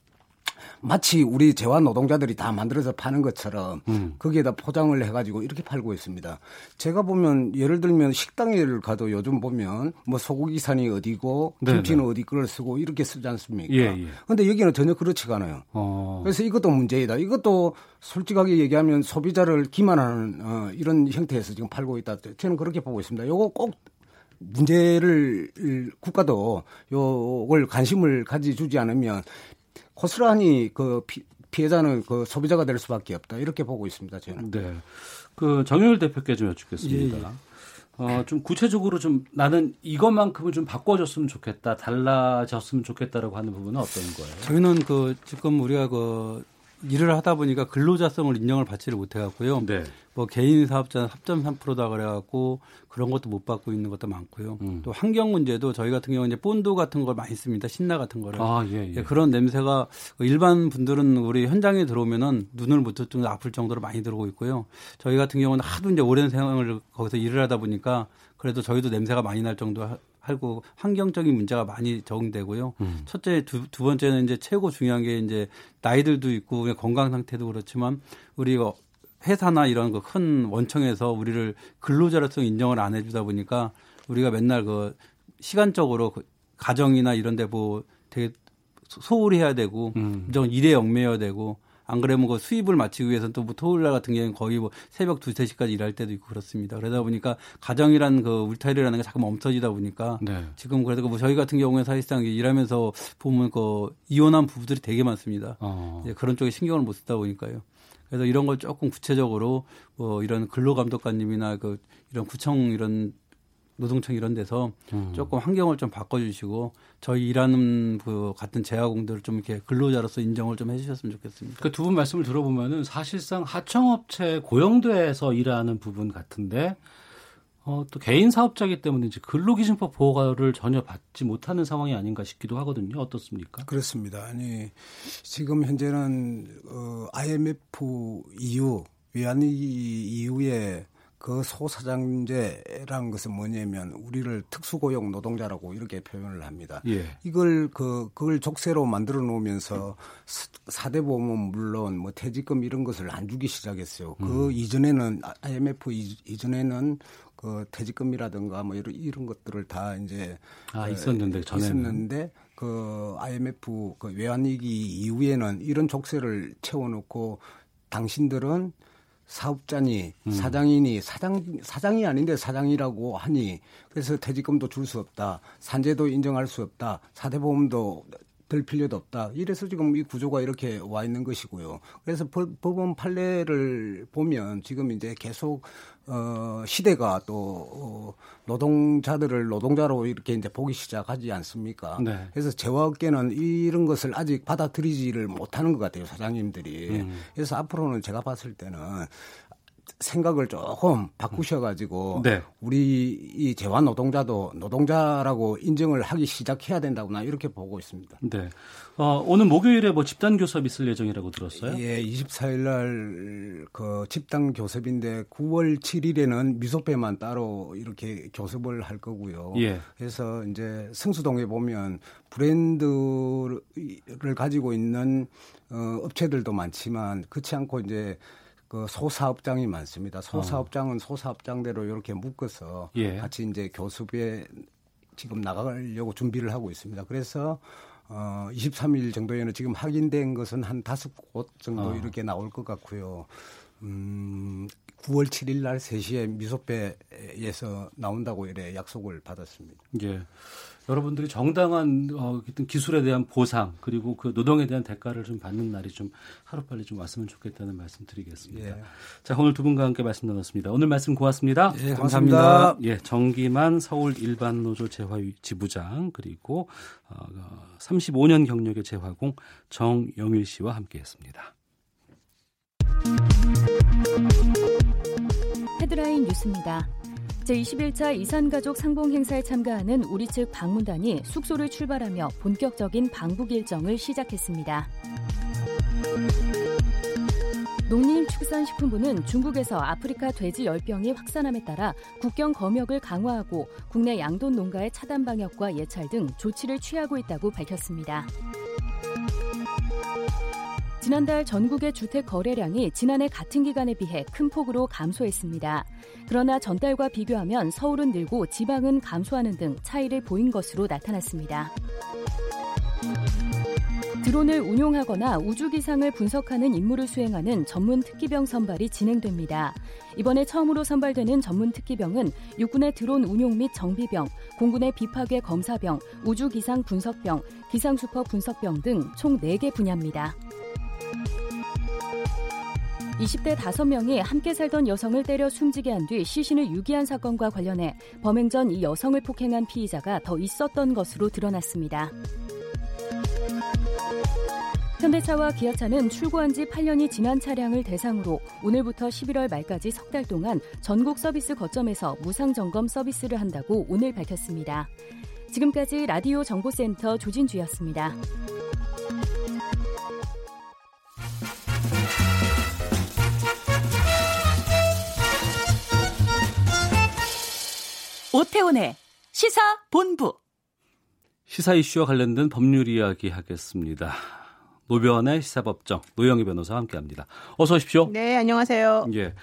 마치 우리 재활 노동자들이 다 만들어서 파는 것처럼 음. 거기에다 포장을 해가지고 이렇게 팔고 있습니다. 제가 보면 예를 들면 식당에를 가도 요즘 보면 뭐 소고기 산이 어디고 네, 김치는 네. 어디 걸 쓰고 이렇게 쓰지 않습니까? 예, 예. 근데 여기는 전혀 그렇지가 않아요. 어. 그래서 이것도 문제이다. 이것도 솔직하게 얘기하면 소비자를 기만하는 어, 이런 형태에서 지금 팔고 있다. 저는 그렇게 보고 있습니다. 요거 꼭 문제를 국가도 요걸 관심을 가져주지 않으면 고스란히 그 피, 피해자는 그 소비자가 될 수밖에 없다 이렇게 보고 있습니다 저는. 네. 그 정영일 대표께 좀 여쭙겠습니다. 예, 예. 어, 좀 구체적으로 좀 나는 이것만큼은 좀 바꿔줬으면 좋겠다, 달라졌으면 좋겠다라고 하는 부분은 어떤 거예요? 저희는 그 지금 우리가 그 일을 하다 보니까 근로자성을 인정을 받지를 못해갖고요. 네. 뭐 개인 사업자 3.3%다 그래갖고 그런 것도 못 받고 있는 것도 많고요. 음. 또 환경 문제도 저희 같은 경우는 이제 본드 같은 걸 많이 씁니다. 신나 같은 거를. 아, 예, 예. 그런 냄새가 일반 분들은 우리 현장에 들어오면은 눈을 못 뜨고 아플 정도로 많이 들어오고 있고요. 저희 같은 경우는 하도 이제 오랜 생활을 거기서 일을 하다 보니까 그래도 저희도 냄새가 많이 날 정도 하고 환경적인 문제가 많이 적응되고요. 음. 첫째, 두, 두 번째는 이제 최고 중요한 게 이제 나이들도 있고 건강 상태도 그렇지만 우리 회사나 이런 그 큰 원청에서 우리를 근로자로서 인정을 안 해주다 보니까 우리가 맨날 그 시간적으로 그 가정이나 이런 데 뭐 되게 소홀히 해야 되고 음. 일에 얽매여야 되고 안 그러면 그 수입을 맞추기 위해서는 또뭐 토요일 날 같은 경우는 거의 뭐 새벽 두세 시까지 일할 때도 있고 그렇습니다. 그러다 보니까 가정이란 그 울타리라는 게 자꾸 멈춰지다 보니까 네. 지금 그래도 뭐 저희 같은 경우에 사실상 일하면서 보면 그 이혼한 부부들이 되게 많습니다. 어. 이제 그런 쪽에 신경을 못 쓰다 보니까요. 그래서 이런 걸 조금 구체적으로 뭐 이런 근로감독관님이나 그 이런 구청 이런 노동청 이런 데서 음. 조금 환경을 좀 바꿔주시고 저희 일하는 그 같은 재화공들을 좀 이렇게 근로자로서 인정을 좀 해주셨으면 좋겠습니다. 그 두 분 말씀을 들어보면은 사실상 하청업체 고용돼서 일하는 부분 같은데 어, 또 개인 사업자이기 때문에 이제 근로기준법 보호를 전혀 받지 못하는 상황이 아닌가 싶기도 하거든요. 어떻습니까? 그렇습니다. 아니 지금 현재는 어, IMF 이후 외환위 이후에 그 소사장제라는 것은 뭐냐면 우리를 특수고용 노동자라고 이렇게 표현을 합니다. 예. 이걸 그 그걸 족쇄로 만들어 놓으면서 사대 보험은 물론 뭐 퇴직금 이런 것을 안 주기 시작했어요. 그 음. 그 이전에는 IMF 이전에는 그 퇴직금이라든가 뭐 이런 이런 것들을 다 이제 아 있었는데 전에 있었는데 그 IMF 그 외환위기 이후에는 이런 족쇄를 채워놓고 당신들은 사업자니 음. 사장이니 사장 사장이 아닌데 사장이라고 하니 그래서 퇴직금도 줄 수 없다 산재도 인정할 수 없다 사대보험도 들 필요도 없다. 이래서 지금 이 구조가 이렇게 와 있는 것이고요. 그래서 법원 판례를 보면 지금 이제 계속 어 시대가 또 어, 노동자들을 노동자로 이렇게 이제 보기 시작하지 않습니까? 네. 그래서 재화업계는 이런 것을 아직 받아들이지를 못하는 것 같아요, 사장님들이. 음. 그래서 앞으로는 제가 봤을 때는 생각을 조금 바꾸셔가지고 네. 우리 이 재활 노동자도 노동자라고 인정을 하기 시작해야 된다고나 이렇게 보고 있습니다. 네. 어, 오늘 목요일에 뭐 집단 교섭 있을 예정이라고 들었어요? 예, 24일 날그 집단 교섭인데 9월 7일에는 미소배만 따로 이렇게 교섭을 할 거고요. 예. 그래서 이제 성수동에 보면 브랜드를 가지고 있는 어, 업체들도 많지만 그렇지 않고 이제 그 소사업장이 많습니다. 소사업장은 어. 소사업장대로 이렇게 묶어서 예. 같이 이제 교습에 지금 나가려고 준비를 하고 있습니다. 그래서 어 23일 정도에는 지금 확인된 것은 한 다섯 곳 정도 어. 이렇게 나올 것 같고요. 음 9월 7일 날 3시에 미소배에서 나온다고 이래 약속을 받았습니다. 예. 여러분들이 정당한 어, 기술에 대한 보상 그리고 그 노동에 대한 대가를 좀 받는 날이 좀 하루빨리 좀 왔으면 좋겠다는 말씀 드리겠습니다. 예. 자 오늘 두 분과 함께 말씀 나눴습니다. 오늘 말씀 고맙습니다. 예, 감사합니다. 예, 정기만 서울 일반 노조 재화 지부장 그리고 어, 35년 경력의 재화공 정영일 씨와 함께했습니다. 헤드라인 뉴스입니다. 제21차 이산가족 상봉 행사에 참가하는 우리 측 방문단이 숙소를 출발하며 본격적인 방북 일정을 시작했습니다. 농림축산식품부는 중국에서 아프리카 돼지 열병이 확산함에 따라 국경 검역을 강화하고 국내 양돈 농가의 차단 방역과 예찰 등 조치를 취하고 있다고 밝혔습니다. 지난달 전국의 주택 거래량이 지난해 같은 기간에 비해 큰 폭으로 감소했습니다. 그러나 전달과 비교하면 서울은 늘고 지방은 감소하는 등 차이를 보인 것으로 나타났습니다. 드론을 운용하거나 우주기상을 분석하는 임무를 수행하는 전문 특기병 선발이 진행됩니다. 이번에 처음으로 선발되는 전문 특기병은 육군의 드론 운용 및 정비병, 공군의 비파괴 검사병, 우주기상 분석병, 기상수퍼 분석병 등 총 4개 분야입니다. 20대 5명이 함께 살던 여성을 때려 숨지게 한 뒤 시신을 유기한 사건과 관련해 범행 전 이 여성을 폭행한 피의자가 더 있었던 것으로 드러났습니다. 현대차와 기아차는 출고한 지 8년이 지난 차량을 대상으로 오늘부터 11월 말까지 석 달 동안 전국 서비스 거점에서 무상 점검 서비스를 한다고 오늘 밝혔습니다. 지금까지 라디오 정보센터 조진주였습니다. 오태훈의 시사 본부. 시사 이슈와 관련된 법률 이야기 하겠습니다. 노변의 시사법정 노영희 변호사와 함께합니다. 어서 오십시오. 네, 안녕하세요. 예,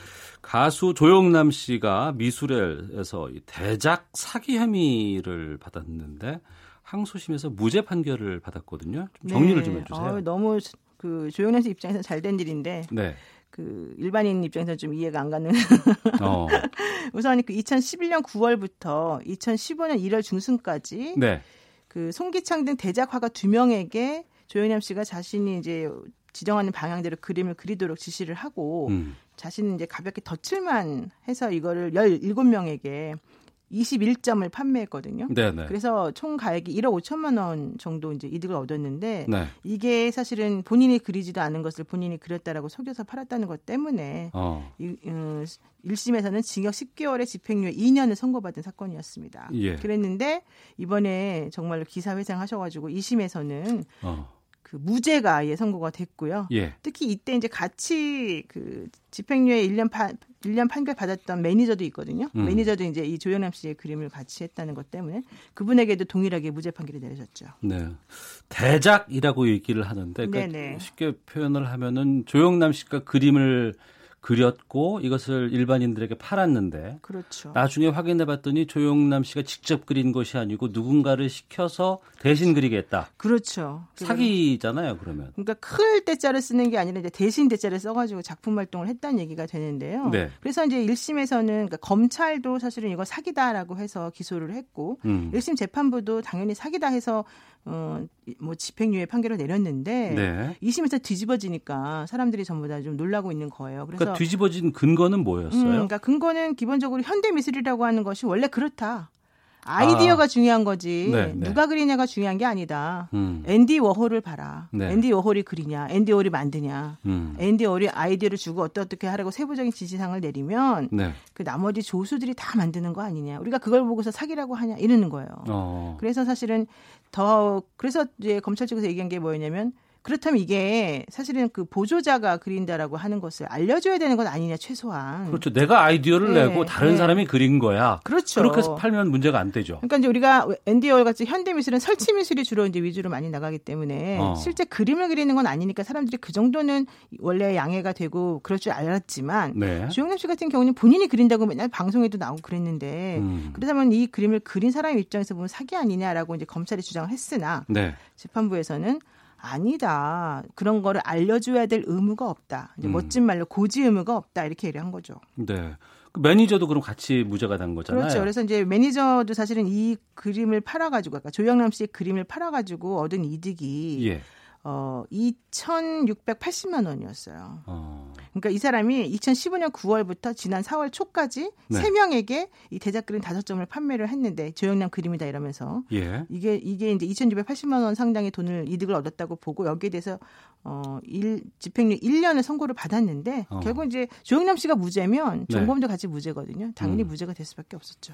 가수 조영남 씨가 미술엘에서 대작 사기 혐의를 받았는데 항소심에서 무죄 판결을 받았거든요. 좀 정리를 네. 좀 해주세요. 어, 너무 그 조영남 씨 입장에서 잘 된 일인데. 네. 그 일반인 입장에서 좀 이해가 안 가는. 어. (laughs) 우선 그 2011년 9월부터 2015년 1월 중순까지 네. 그 송기창 등 대작화가 두 명에게 조현남 씨가 자신이 이제 지정하는 방향대로 그림을 그리도록 지시를 하고 음. 자신은 이제 가볍게 덧칠만 해서 이거를 17명에게 21점을 판매했거든요. 네네. 그래서 총 가액이 1억 5천만 원 정도 이제 이득을 얻었는데 네. 이게 사실은 본인이 그리지도 않은 것을 본인이 그렸다라고 속여서 팔았다는 것 때문에 어. 이, 음, 1심에서는 징역 10개월에 집행유예 2년을 선고받은 사건이었습니다. 예. 그랬는데 이번에 정말로 기사회생 하셔가지고 2심에서는 어. 그 무죄가 예 선고가 됐고요. 예. 특히 이때 이제 같이 그 집행유예 1년 판 1년 판결 받았던 매니저도 있거든요. 음. 매니저도 이제 이 조영남 씨의 그림을 같이 했다는 것 때문에 그분에게도 동일하게 무죄 판결이 내려졌죠. 네. 대작이라고 얘기를 하는데 그러니까 쉽게 표현을 하면은 조영남 씨가 그림을 그렸고 이것을 일반인들에게 팔았는데 그렇죠. 나중에 확인해 봤더니 조용남 씨가 직접 그린 것이 아니고 누군가를 시켜서 대신 그리겠다. 그렇죠. 사기잖아요, 그러면. 그러니까 클 대자를 쓰는 게 아니라 이제 대신 대자를 써 가지고 작품 활동을 했다는 얘기가 되는데요. 네. 그래서 이제 1심에서는 그러니까 검찰도 사실은 이거 사기다라고 해서 기소를 했고 음. 1심 재판부도 당연히 사기다 해서 어, 뭐 집행유예 판결을 내렸는데 네. 2심에서 뒤집어지니까 사람들이 전부 다 좀 놀라고 있는 거예요. 그래서 그러니까 뒤집어진 근거는 뭐였어요? 음, 그러니까 근거는 기본적으로 현대 미술이라고 하는 것이 원래 그렇다. 아이디어가 아. 중요한 거지 네, 네. 누가 그리냐가 중요한 게 아니다. 음. 앤디 워홀을 봐라. 네. 앤디 워홀이 그리냐, 앤디 워홀이 만드냐, 음. 앤디 워홀이 아이디어를 주고 어떻게 하라고 세부적인 지시사항을 내리면 네. 그 나머지 조수들이 다 만드는 거 아니냐. 우리가 그걸 보고서 사기라고 하냐 이러는 거예요. 어. 그래서 사실은 더 그래서 이제 검찰 측에서 얘기한 게 뭐였냐면 그렇다면 이게 사실은 그 보조자가 그린다라고 하는 것을 알려줘야 되는 건 아니냐 최소한. 그렇죠. 내가 아이디어를 네, 내고 다른 네. 사람이 그린 거야. 그렇죠. 그렇게 해서 팔면 문제가 안 되죠. 그러니까 이제 우리가 앤디 월 같이 현대 미술은 설치 미술이 주로 이제 위주로 많이 나가기 때문에 어. 실제 그림을 그리는 건 아니니까 사람들이 그 정도는 원래 양해가 되고 그럴 줄 알았지만 네. 주영남 씨 같은 경우는 본인이 그린다고 맨날 방송에도 나오고 그랬는데 음. 그렇다면 이 그림을 그린 사람 입장에서 보면 사기 아니냐라고 이제 검찰이 주장을 했으나 네. 재판부에서는 아니다. 그런 거를 알려줘야 될 의무가 없다. 음. 멋진 말로 고지 의무가 없다. 이렇게 얘기한 거죠. 네. 그 매니저도 그럼 같이 무죄가 된 거잖아요. 그렇죠. 그래서 이제 매니저도 사실은 이 그림을 팔아가지고, 그러니까 조영남 씨의 그림을 팔아가지고 얻은 이득이 예. 어 2,680만 원이었어요. 어. 그러니까 이 사람이 2015년 9월부터 지난 4월 초까지 네. 3명에게 이 대작 그림 5점을 판매를 했는데 조영남 그림이다 이러면서 예. 이게 이게 이제 2,680만 원 상당의 돈을 이득을 얻었다고 보고 여기에 대해서 어, 일, 집행유예 1년을 선고를 받았는데 어. 결국 이제 조영남 씨가 무죄면 정범도 네. 같이 무죄거든요. 당연히 음. 무죄가 될 수밖에 없었죠.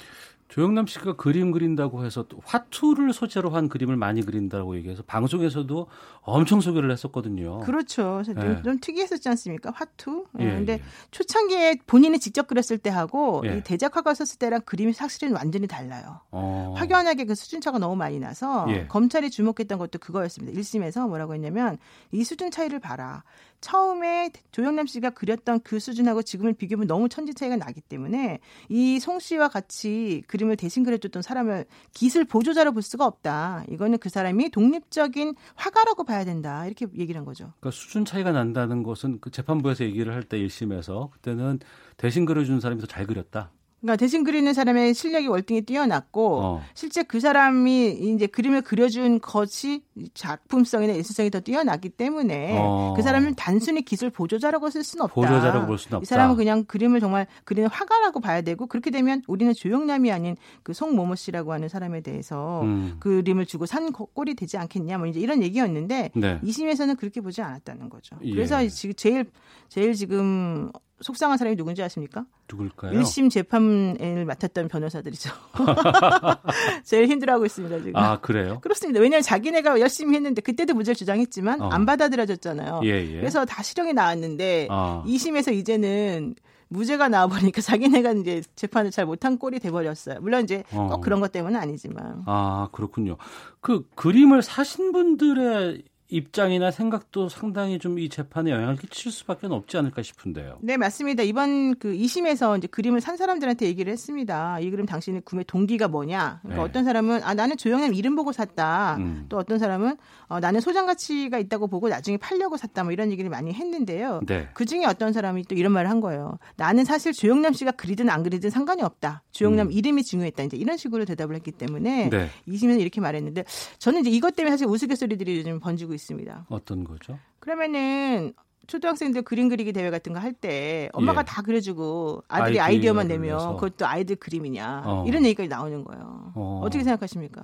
조영남 씨가 그림 그린다고 해서 또 화투를 소재로 한 그림을 많이 그린다고 얘기해서 방송에서도 엄청 소개를 했었거든요. 그렇죠. 네. 좀 특이했었지 않습니까? 화투. 예, 근데 예. 초창기에 본인이 직접 그렸을 때 하고 예. 이 대작화가 썼을 때랑 그림이 사실은 완전히 달라요. 어. 확연하게 그 수준차가 너무 많이 나서 예. 검찰이 주목했던 것도 그거였습니다. 1심에서 뭐라고 했냐면 이 수준 차이를 봐라. 처음에 조영남 씨가 그렸던 그 수준하고 지금을 비교하면 너무 천지 차이가 나기 때문에 이 송 씨와 같이 그림을 대신 그려줬던 사람을 기술 보조자로 볼 수가 없다. 이거는 그 사람이 독립적인 화가라고 봐야 된다. 이렇게 얘기를 한 거죠. 그러니까 수준 차이가 난다는 것은 그 재판부에서 얘기를 할 때 1심에서 그때는 대신 그려준 사람이 더 잘 그렸다. 그러니까 대신 그리는 사람의 실력이 월등히 뛰어났고 어. 실제 그 사람이 이제 그림을 그려준 것이 작품성이나 예술성이 더 뛰어났기 때문에 어. 그 사람은 단순히 기술 보조자라고 쓸 수는 없다. 보조자라고 볼 수는 없다. 이 사람은 그냥 그림을 정말 그리는 화가라고 봐야 되고 그렇게 되면 우리는 조영남이 아닌 그 송모모 씨라고 하는 사람에 대해서 음. 그림을 주고 산 꼴이 되지 않겠냐 뭐 이제 이런 얘기였는데 네. 2심에서는 그렇게 보지 않았다는 거죠. 예. 그래서 지금 제일 제일 지금 속상한 사람이 누군지 아십니까? 누굴까요? 1심 재판을 맡았던 변호사들이죠. (laughs) (laughs) 제일 힘들어하고 있습니다, 지금. 아, 그래요? 그렇습니다. 왜냐하면 자기네가 열심히 했는데 그때도 무죄를 주장했지만 어. 안 받아들여졌잖아요. 예, 예. 그래서 다 실형이 나왔는데 아. 2심에서 이제는 무죄가 나와버리니까 (laughs) 자기네가 이제 재판을 잘 못한 꼴이 돼버렸어요. 물론 이제 꼭 어. 그런 것 때문은 아니지만. 아, 그렇군요. 그 그림을 사신 분들의 입장이나 생각도 상당히 좀 이 재판에 영향을 끼칠 수밖에 없지 않을까 싶은데요. 네, 맞습니다. 이번 그 2심에서 이제 그림을 산 사람들한테 얘기를 했습니다. 이 그림 당신의 구매 동기가 뭐냐? 그러니까 네. 어떤 사람은 아 나는 조영남 이름 보고 샀다. 음. 또 어떤 사람은 어, 나는 소장 가치가 있다고 보고 나중에 팔려고 샀다. 뭐 이런 얘기를 많이 했는데요. 네. 그 중에 어떤 사람이 또 이런 말을 한 거예요. 나는 사실 조영남 씨가 그리든 안 그리든 상관이 없다. 조영남 음. 이름이 중요했다. 이제 이런 식으로 대답을 했기 때문에 네. 2심에서 이렇게 말했는데 저는 이제 이것 때문에 사실 우스갯소리들이 요즘 번지고 있습니다. 있습니다. 어떤 거죠? 그러면은 초등학생들 그림 그리기 대회 같은 거 할 때 엄마가 예. 다 그려주고 아들이 아이디어만 내면 위해서. 그것도 아이들 그림이냐 어. 이런 얘기까지 나오는 거예요. 어. 어떻게 생각하십니까?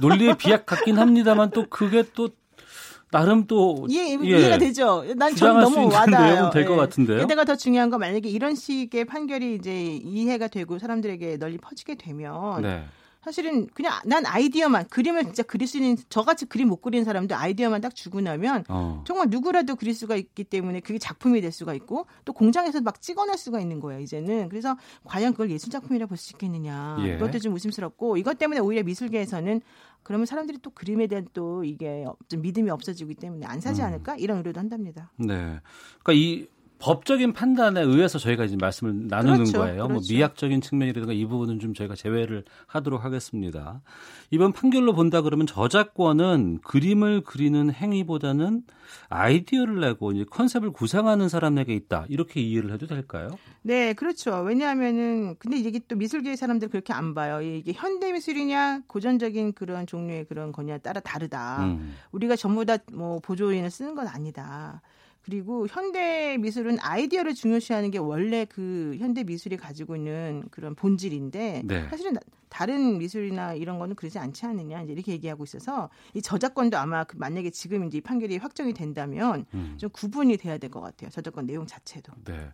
논리에 비약 같긴 합니다만 또 그게 또 나름 또 예, 예, 이해가 되죠. 난전 너무 와닿아요. 될것 예. 같은데요. 게다가 더 중요한 건 만약에 이런 식의 판결이 이제 이해가 되고 사람들에게 널리 퍼지게 되면 네. 사실은 그냥 난 아이디어만 그림을 진짜 그릴 수 있는 저같이 그림 못 그리는 사람도 아이디어만 딱 주고 나면 어. 정말 누구라도 그릴 수가 있기 때문에 그게 작품이 될 수가 있고 또 공장에서 막 찍어낼 수가 있는 거예요 이제는 그래서 과연 그걸 예술 작품이라 볼 수 있겠느냐 예. 이것도 좀 의심스럽고 이것 때문에 오히려 미술계에서는 그러면 사람들이 또 그림에 대한 또 이게 좀 믿음이 없어지기 때문에 안 사지 음. 않을까 이런 우려도 한답니다. 네, 그러니까 이 법적인 판단에 의해서 저희가 이제 말씀을 나누는 그렇죠, 거예요. 뭐 그렇죠. 뭐 미학적인 측면이라든가 이 부분은 좀 저희가 제외를 하도록 하겠습니다. 이번 판결로 본다 그러면 저작권은 그림을 그리는 행위보다는 아이디어를 내고 이제 컨셉을 구상하는 사람에게 있다. 이렇게 이해를 해도 될까요? 네, 그렇죠. 왜냐하면은 근데 이게 또 미술계의 사람들 그렇게 안 봐요. 이게 현대 미술이냐 고전적인 그런 종류의 그런 거냐 따라 다르다. 음. 우리가 전부 다 뭐 보조인을 쓰는 건 아니다. 그리고 현대 미술은 아이디어를 중요시하는 게 원래 그 현대 미술이 가지고 있는 그런 본질인데 네. 사실은 다른 미술이나 이런 거는 그러지 않지 않느냐 이제 이렇게 얘기하고 있어서 이 저작권도 아마 그 만약에 지금 이제 판결이 확정이 된다면 음. 좀 구분이 돼야 될 것 같아요. 저작권 내용 자체도. 네.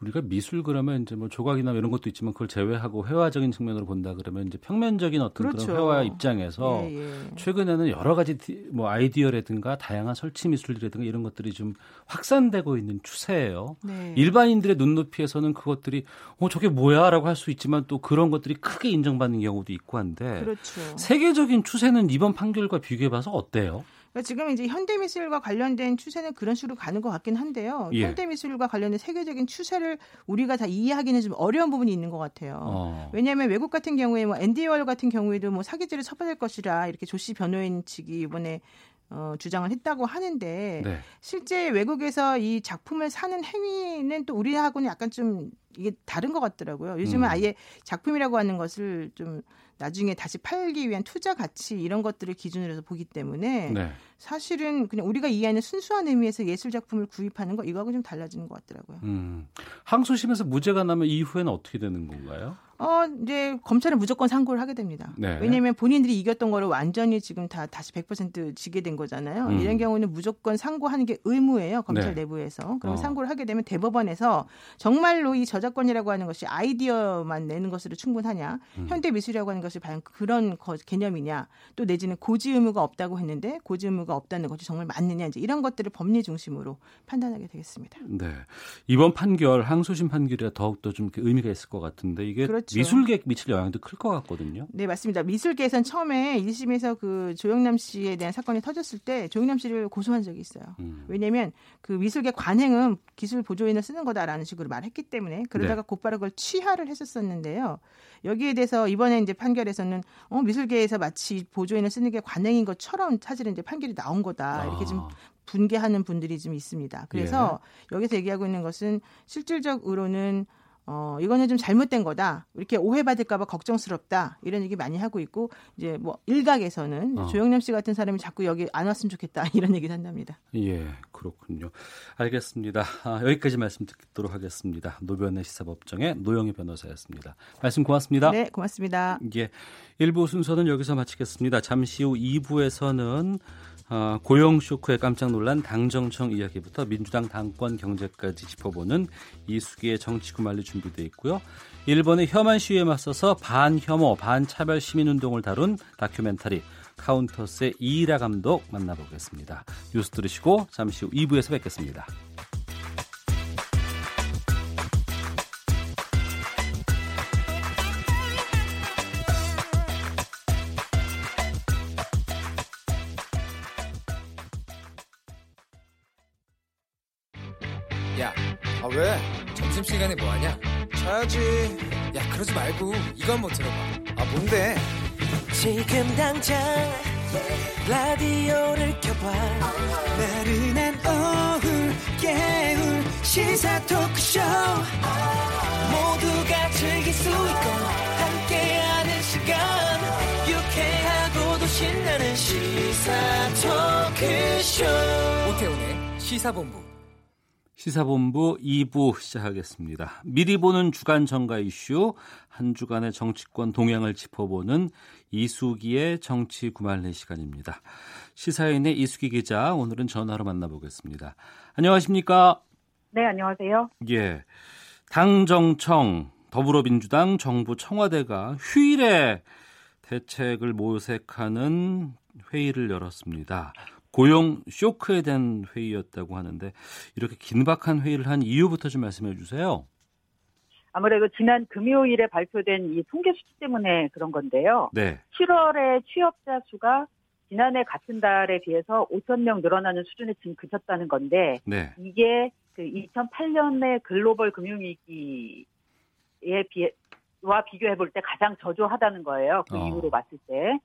우리가 미술 그러면 이제 뭐 조각이나 이런 것도 있지만 그걸 제외하고 회화적인 측면으로 본다 그러면 이제 평면적인 어떤 그렇죠. 그런 회화 입장에서 예, 예. 최근에는 여러 가지 뭐 아이디어라든가 다양한 설치 미술이라든가 이런 것들이 좀 확산되고 있는 추세예요. 네. 일반인들의 눈높이에서는 그것들이 어 저게 뭐야라고 할 수 있지만 또 그런 것들이 크게 인정받는 경우도 있고 한데 그렇죠. 세계적인 추세는 이번 판결과 비교해 봐서 어때요? 그러니까 지금 이제 현대 미술과 관련된 추세는 그런 식으로 가는 것 같긴 한데요. 예. 현대 미술과 관련된 세계적인 추세를 우리가 다 이해하기는 좀 어려운 부분이 있는 것 같아요. 어. 왜냐하면 외국 같은 경우에 뭐 앤디 월 같은 경우에도 뭐 사기죄를 처벌할 것이라 이렇게 조씨 변호인 측이 이번에 어, 주장을 했다고 하는데 네. 실제 외국에서 이 작품을 사는 행위는 또 우리하고는 약간 좀 이게 다른 것 같더라고요. 요즘은 음. 아예 작품이라고 하는 것을 좀 나중에 다시 팔기 위한 투자 가치 이런 것들을 기준으로 해서 보기 때문에 네. 사실은 그냥 우리가 이해하는 순수한 의미에서 예술 작품을 구입하는 거 이거하고 좀 달라지는 것 같더라고요. 음. 항소심에서 무죄가 나면 이후에는 어떻게 되는 건가요? 어, 이제 검찰은 무조건 상고를 하게 됩니다. 네. 왜냐하면 본인들이 이겼던 거를 완전히 지금 다 다시 100% 지게 된 거잖아요. 음. 이런 경우는 무조건 상고하는 게 의무예요. 검찰 네. 내부에서. 그럼 어. 상고를 하게 되면 대법원에서 정말로 이 저작권이라고 하는 것이 아이디어만 내는 것으로 충분하냐, 음. 현대 미술이라고 하는 것이 과연 그런 거, 개념이냐, 또 내지는 고지 의무가 없다고 했는데 고지 의무가 없다는 것이 정말 맞느냐, 이제 이런 것들을 법리 중심으로 판단하게 되겠습니다. 네. 이번 판결 항소심 판결이 더욱더 좀 의미가 있을 것 같은데 이게 그렇죠. 미술계 미칠 영향도 클 것 같거든요. 네, 맞습니다. 미술계에선 처음에 1심에서 그 조영남 씨에 대한 사건이 터졌을 때 조영남 씨를 고소한 적이 있어요. 음. 왜냐하면 그 미술계 관행은 기술 보조인을 쓰는 거다라는 식으로 말했기 때문에 그러다가 네. 곧바로 그걸 취하를 했었었는데요. 여기에 대해서 이번에 이제 판결에서는 어, 미술계에서 마치 보조인을 쓰는 게 관행인 것처럼 사실은 이제 판결이 나온 거다. 이렇게 좀 아. 분개하는 분들이 좀 있습니다. 그래서 예. 여기서 얘기하고 있는 것은 실질적으로는 어, 이거는 좀 잘못된 거다. 이렇게 오해받을까봐 걱정스럽다. 이런 얘기 많이 하고 있고, 이제 뭐, 일각에서는 어. 조영남 씨 같은 사람이 자꾸 여기 안 왔으면 좋겠다. (laughs) 이런 얘기를 한답니다. 예, 그렇군요. 알겠습니다. 아, 여기까지 말씀 듣도록 하겠습니다. 노변의 시사법정의 노영희 변호사였습니다. 말씀 고맙습니다. 네, 고맙습니다. 예. 1부 순서는 여기서 마치겠습니다. 잠시 후 2부에서는 어, 고용 쇼크에 깜짝 놀란 당정청 이야기부터 민주당 당권 경제까지 짚어보는 이수기의 정치구말리 준비되어 있고요. 일본의 혐한 시위에 맞서서 반혐오, 반차별 시민운동을 다룬 다큐멘터리 카운터스의 이일아 감독 만나보겠습니다. 뉴스 들으시고 잠시 후 2부에서 뵙겠습니다. 당장 라디오를 켜봐. 나른한 오후 깨울 시사 토크쇼. 모두가 즐길 수 있고 함께하는 시간. 유쾌하고도 신나는 시사 토크쇼. 오태훈의 시사본부. 시사본부 2부 시작하겠습니다. 미리 보는 주간 정가 이슈 한 주간의 정치권 동향을 짚어보는 이수기의 정치 구말리 시간입니다. 시사인의 이수기 기자 오늘은 전화로 만나보겠습니다. 안녕하십니까? 네, 안녕하세요. 예. 당정청 더불어민주당 정부 청와대가 휴일에 대책을 모색하는 회의를 열었습니다. 고용 쇼크에 대한 회의였다고 하는데 이렇게 긴박한 회의를 한 이유부터 좀 말씀해 주세요. 아무래도 지난 금요일에 발표된 이 통계 수치 때문에 그런 건데요. 네. 7월에 취업자 수가 지난해 같은 달에 비해서 5천 명 늘어나는 수준에 지금 그쳤다는 건데 네. 이게 그 2008년의 글로벌 금융위기에 비해 와 비교해 볼 때 가장 저조하다는 거예요. 그 어. 이후로 봤을 때.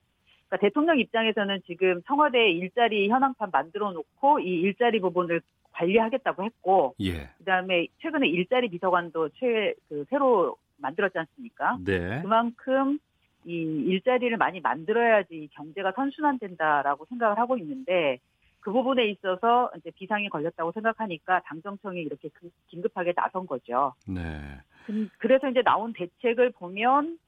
그러니까 대통령 입장에서는 지금 청와대 일자리 현황판 만들어 놓고 이 일자리 부분을 관리하겠다고 했고, 예. 그다음에 최근에 일자리 비서관도 최, 그 새로 만들었지 않습니까? 네. 그만큼 이 일자리를 많이 만들어야지 경제가 선순환된다라고 생각을 하고 있는데 그 부분에 있어서 이제 비상이 걸렸다고 생각하니까 당정청이 이렇게 긴급하게 나선 거죠. 네. 그래서 이제 나온 대책을 보면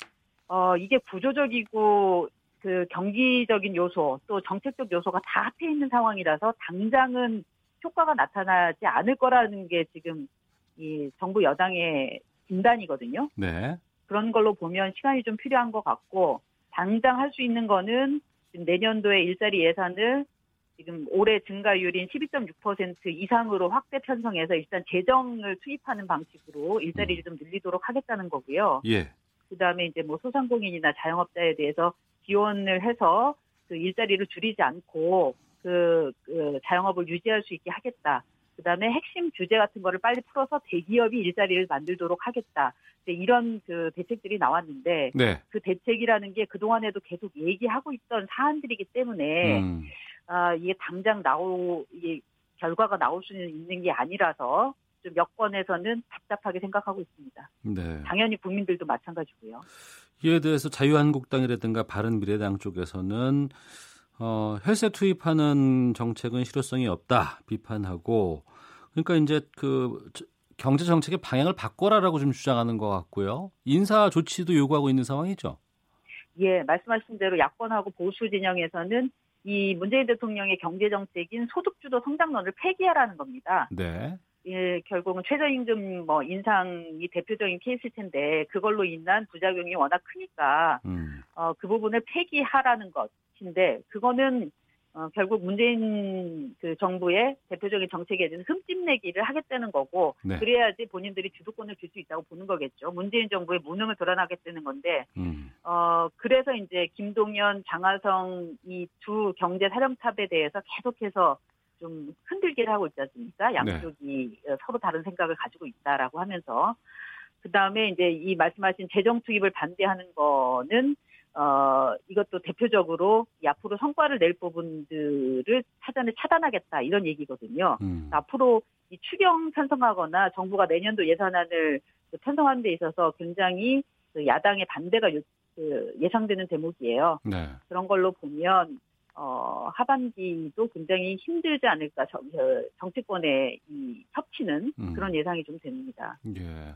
어 이게 구조적이고 그 경기적인 요소 또 정책적 요소가 다 합해 있는 상황이라서 당장은 효과가 나타나지 않을 거라는 게 지금 이 정부 여당의 진단이거든요. 네. 그런 걸로 보면 시간이 좀 필요한 것 같고 당장 할 수 있는 거는 내년도에 일자리 예산을 지금 올해 증가율인 12.6% 이상으로 확대 편성해서 일단 재정을 투입하는 방식으로 일자리를 좀 늘리도록 하겠다는 거고요. 예. 그다음에 이제 뭐 소상공인이나 자영업자에 대해서 지원을 해서 그 일자리를 줄이지 않고 그, 그 자영업을 유지할 수 있게 하겠다. 그다음에 핵심 주제 같은 거를 빨리 풀어서 대기업이 일자리를 만들도록 하겠다. 이런 그 대책들이 나왔는데 네. 그 대책이라는 게 그동안에도 계속 얘기하고 있던 사안들이기 때문에 음. 아, 이게 당장 나오 이게 결과가 나올 수는 있는 게 아니라서 좀 여권에서는 답답하게 생각하고 있습니다. 네. 당연히 국민들도 마찬가지고요. 이에 대해서 자유한국당이라든가 바른미래당 쪽에서는 어, 혈세 투입하는 정책은 실효성이 없다 비판하고 그러니까 이제 그 경제 정책의 방향을 바꿔라라고 좀 주장하는 것 같고요. 인사 조치도 요구하고 있는 상황이죠. 예, 말씀하신 대로 야권하고 보수 진영에서는 이 문재인 대통령의 경제 정책인 소득주도 성장론을 폐기하라는 겁니다. 네. 예, 결국은 최저임금 뭐 인상이 대표적인 케이스일 텐데 그걸로 인한 부작용이 워낙 크니까 음. 어, 그 부분을 폐기하라는 것 인데 그거는 어, 결국 문재인 그 정부의 대표적인 정책에 대한 흠집내기를 하겠다는 거고 네. 그래야지 본인들이 주도권을 줄 수 있다고 보는 거겠죠. 문재인 정부의 무능을 드러나겠다는 건데 음. 어 그래서 이제 김동연, 장하성 이 두 경제 사령탑에 대해서 계속해서 좀 흔들기를 하고 있지 않습니까? 네. 양쪽이 네. 서로 다른 생각을 가지고 있다라고 하면서 그 다음에 이제 이 말씀하신 재정 투입을 반대하는 거는 어, 이것도 대표적으로 앞으로 성과를 낼 부분들을 차단을 차단하겠다 이런 얘기거든요. 음. 앞으로 이 추경 편성하거나 정부가 내년도 예산안을 편성하는 데 있어서 굉장히 그 야당의 반대가 그 예상되는 대목이에요. 네. 그런 걸로 보면 어, 하반기도 굉장히 힘들지 않을까 정, 정치권의 이 협치는 음. 그런 예상이 좀 됩니다. 예.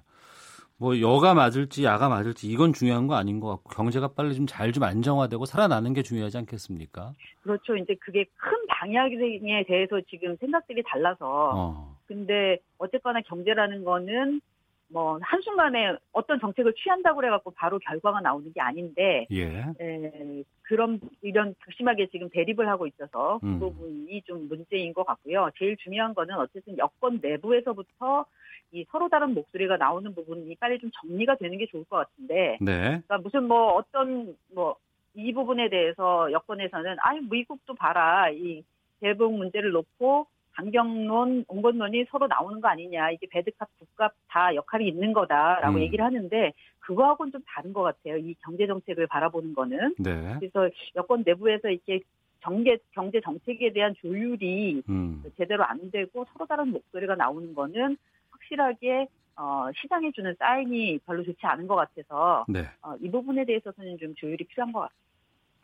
뭐 여가 맞을지 야가 맞을지 이건 중요한 거 아닌 것 같고 경제가 빨리 좀 잘좀 좀 안정화되고 살아나는 게 중요하지 않겠습니까? 그렇죠. 이제 그게 큰 방향에 대해서 지금 생각들이 달라서 어. 근데 어쨌거나 경제라는 거는 뭐 한순간에 어떤 정책을 취한다고 그래갖고 바로 결과가 나오는 게 아닌데 예. 에, 그런 이런 극심하게 지금 대립을 하고 있어서 그 음. 부분이 좀 문제인 것 같고요. 제일 중요한 거는 어쨌든 여권 내부에서부터 이 서로 다른 목소리가 나오는 부분이 빨리 좀 정리가 되는 게 좋을 것 같은데. 네. 그러니까 무슨 뭐 어떤 뭐 이 부분에 대해서 여권에서는 아니 미국도 봐라 이 대북 문제를 놓고 강경론, 온건론이 서로 나오는 거 아니냐. 이게 배드값, 국값 다 역할이 있는 거다라고 음. 얘기를 하는데 그거하고는 좀 다른 것 같아요. 이 경제 정책을 바라보는 거는. 네. 그래서 여권 내부에서 이렇게 경제 경제 정책에 대한 조율이 음. 제대로 안 되고 서로 다른 목소리가 나오는 거는 확실하게 어, 시장에 주는 사인이 별로 좋지 않은 것 같아서 네. 어, 이 부분에 대해서는 좀 조율이 필요한 것 같습니다.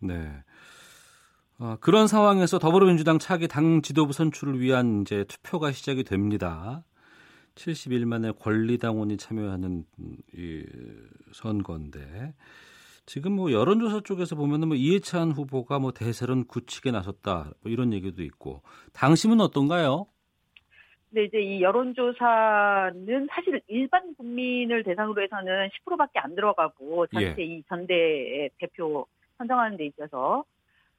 네. 어, 그런 상황에서 더불어민주당 차기 당 지도부 선출을 위한 이제 투표가 시작이 됩니다. 71만의 권리당원이 참여하는 이 선거인데 지금 뭐 여론조사 쪽에서 보면은 뭐 이해찬 후보가 뭐 대세론 굳히게 나섰다 뭐 이런 얘기도 있고 당심은 어떤가요? 근데 이제 이 여론조사는 사실 일반 국민을 대상으로 해서는 10%밖에 안 들어가고 전체 예. 이 전대 대표 선정하는 데 있어서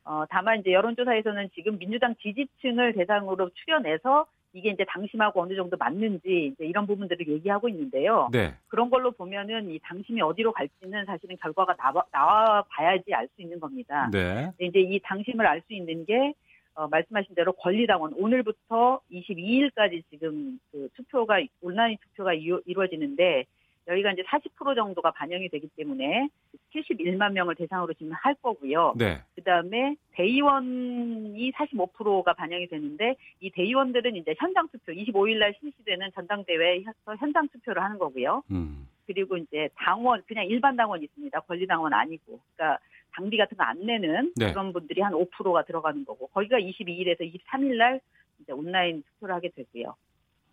어, 다만 이제 여론조사에서는 지금 민주당 지지층을 대상으로 추려내서 이게 이제 당심하고 어느 정도 맞는지 이제 이런 부분들을 얘기하고 있는데요. 네. 그런 걸로 보면은 이 당심이 어디로 갈지는 사실은 결과가 나와, 나와 봐야지 알 수 있는 겁니다. 네. 이제 이 당심을 알 수 있는 게 어, 말씀하신 대로 권리당원 오늘부터 22일까지 지금 그 투표가 온라인 투표가 이루어지는데 여기가 이제 40% 정도가 반영이 되기 때문에 71만 명을 대상으로 지금 할 거고요. 네. 그다음에 대의원이 45%가 반영이 되는데 이 대의원들은 이제 현장 투표 25일 날 실시되는 전당대회에서 현장 투표를 하는 거고요. 음. 그리고 이제 당원 그냥 일반 당원 있습니다. 권리당원 아니고. 그러니까 당비 같은 거 안 내는 네. 그런 분들이 한 5%가 들어가는 거고 거기가 22일에서 23일 날 이제 온라인 투표를 하게 되고요.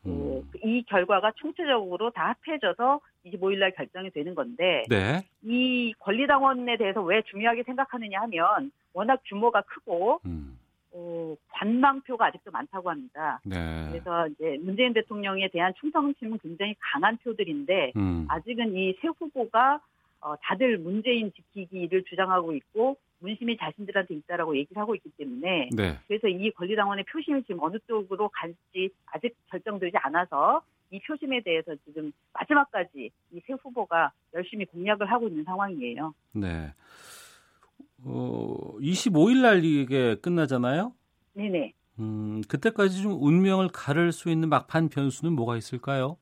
음. 이 결과가 총체적으로 다 합해져서 25일 날 결정이 되는 건데 네. 이 권리당원에 대해서 왜 중요하게 생각하느냐 하면 워낙 규모가 크고 음. 어, 관망표가 아직도 많다고 합니다. 네. 그래서 이제 문재인 대통령에 대한 충성심은 굉장히 강한 표들인데 음. 아직은 이새 후보가 어, 다들 문재인 지키기를 주장하고 있고 문심이 자신들한테 있다라고 얘기를 하고 있기 때문에 네. 그래서 이 권리당원의 표심이 지금 어느 쪽으로 갈지 아직 결정되지 않아서 이 표심에 대해서 지금 마지막까지 이새 후보가 열심히 공략을 하고 있는 상황이에요. 네. 어, 25일 날 이게 끝나잖아요. 네네. 음, 그때까지 좀 운명을 가를 수 있는 막판 변수는 뭐가 있을까요?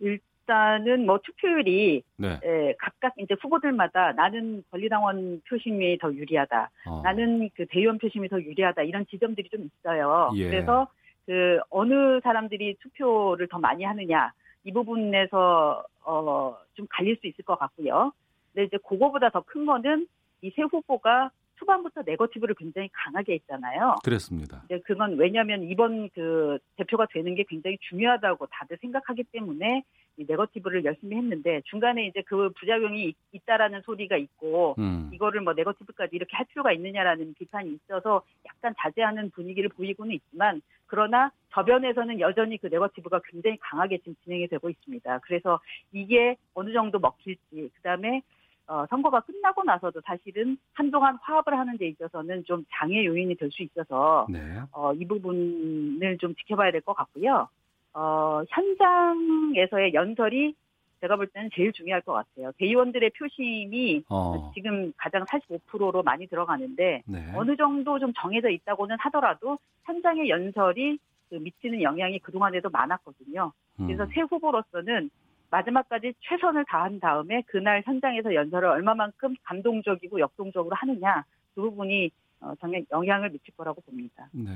일단 은 뭐 투표율이 네. 에, 각각 이제 후보들마다 나는 권리당원 표심이 더 유리하다. 어. 나는 그 대의원 표심이 더 유리하다. 이런 지점들이 좀 있어요. 예. 그래서 그 어느 사람들이 투표를 더 많이 하느냐 이 부분에서 어 좀 갈릴 수 있을 것 같고요. 근데 이제 그거보다 더 큰 거는 이새 후보가 초반부터 네거티브를 굉장히 강하게 했잖아요. 그렇습니다. 이제 그건 왜냐하면 이번 그 대표가 되는 게 굉장히 중요하다고 다들 생각하기 때문에 이 네거티브를 열심히 했는데 중간에 이제 그 부작용이 있다라는 소리가 있고 음. 이거를 뭐 네거티브까지 이렇게 할 필요가 있느냐라는 비판이 있어서 약간 자제하는 분위기를 보이고는 있지만 그러나 저변에서는 여전히 그 네거티브가 굉장히 강하게 지금 진행이 되고 있습니다. 그래서 이게 어느 정도 먹힐지 그다음에 어, 선거가 끝나고 나서도 사실은 한동안 화합을 하는 데 있어서는 좀 장애 요인이 될 수 있어서 네. 어, 이 부분을 좀 지켜봐야 될 것 같고요. 어, 현장에서의 연설이 제가 볼 때는 제일 중요할 것 같아요. 대의원들의 표심이 어. 지금 가장 45%로 많이 들어가는데 네. 어느 정도 좀 정해져 있다고는 하더라도 현장의 연설이 그 미치는 영향이 그동안에도 많았거든요. 그래서 음. 새 후보로서는 마지막까지 최선을 다한 다음에 그날 현장에서 연설을 얼마만큼 감동적이고 역동적으로 하느냐 그 부분이 어, 영향을 미칠 거라고 봅니다. 네.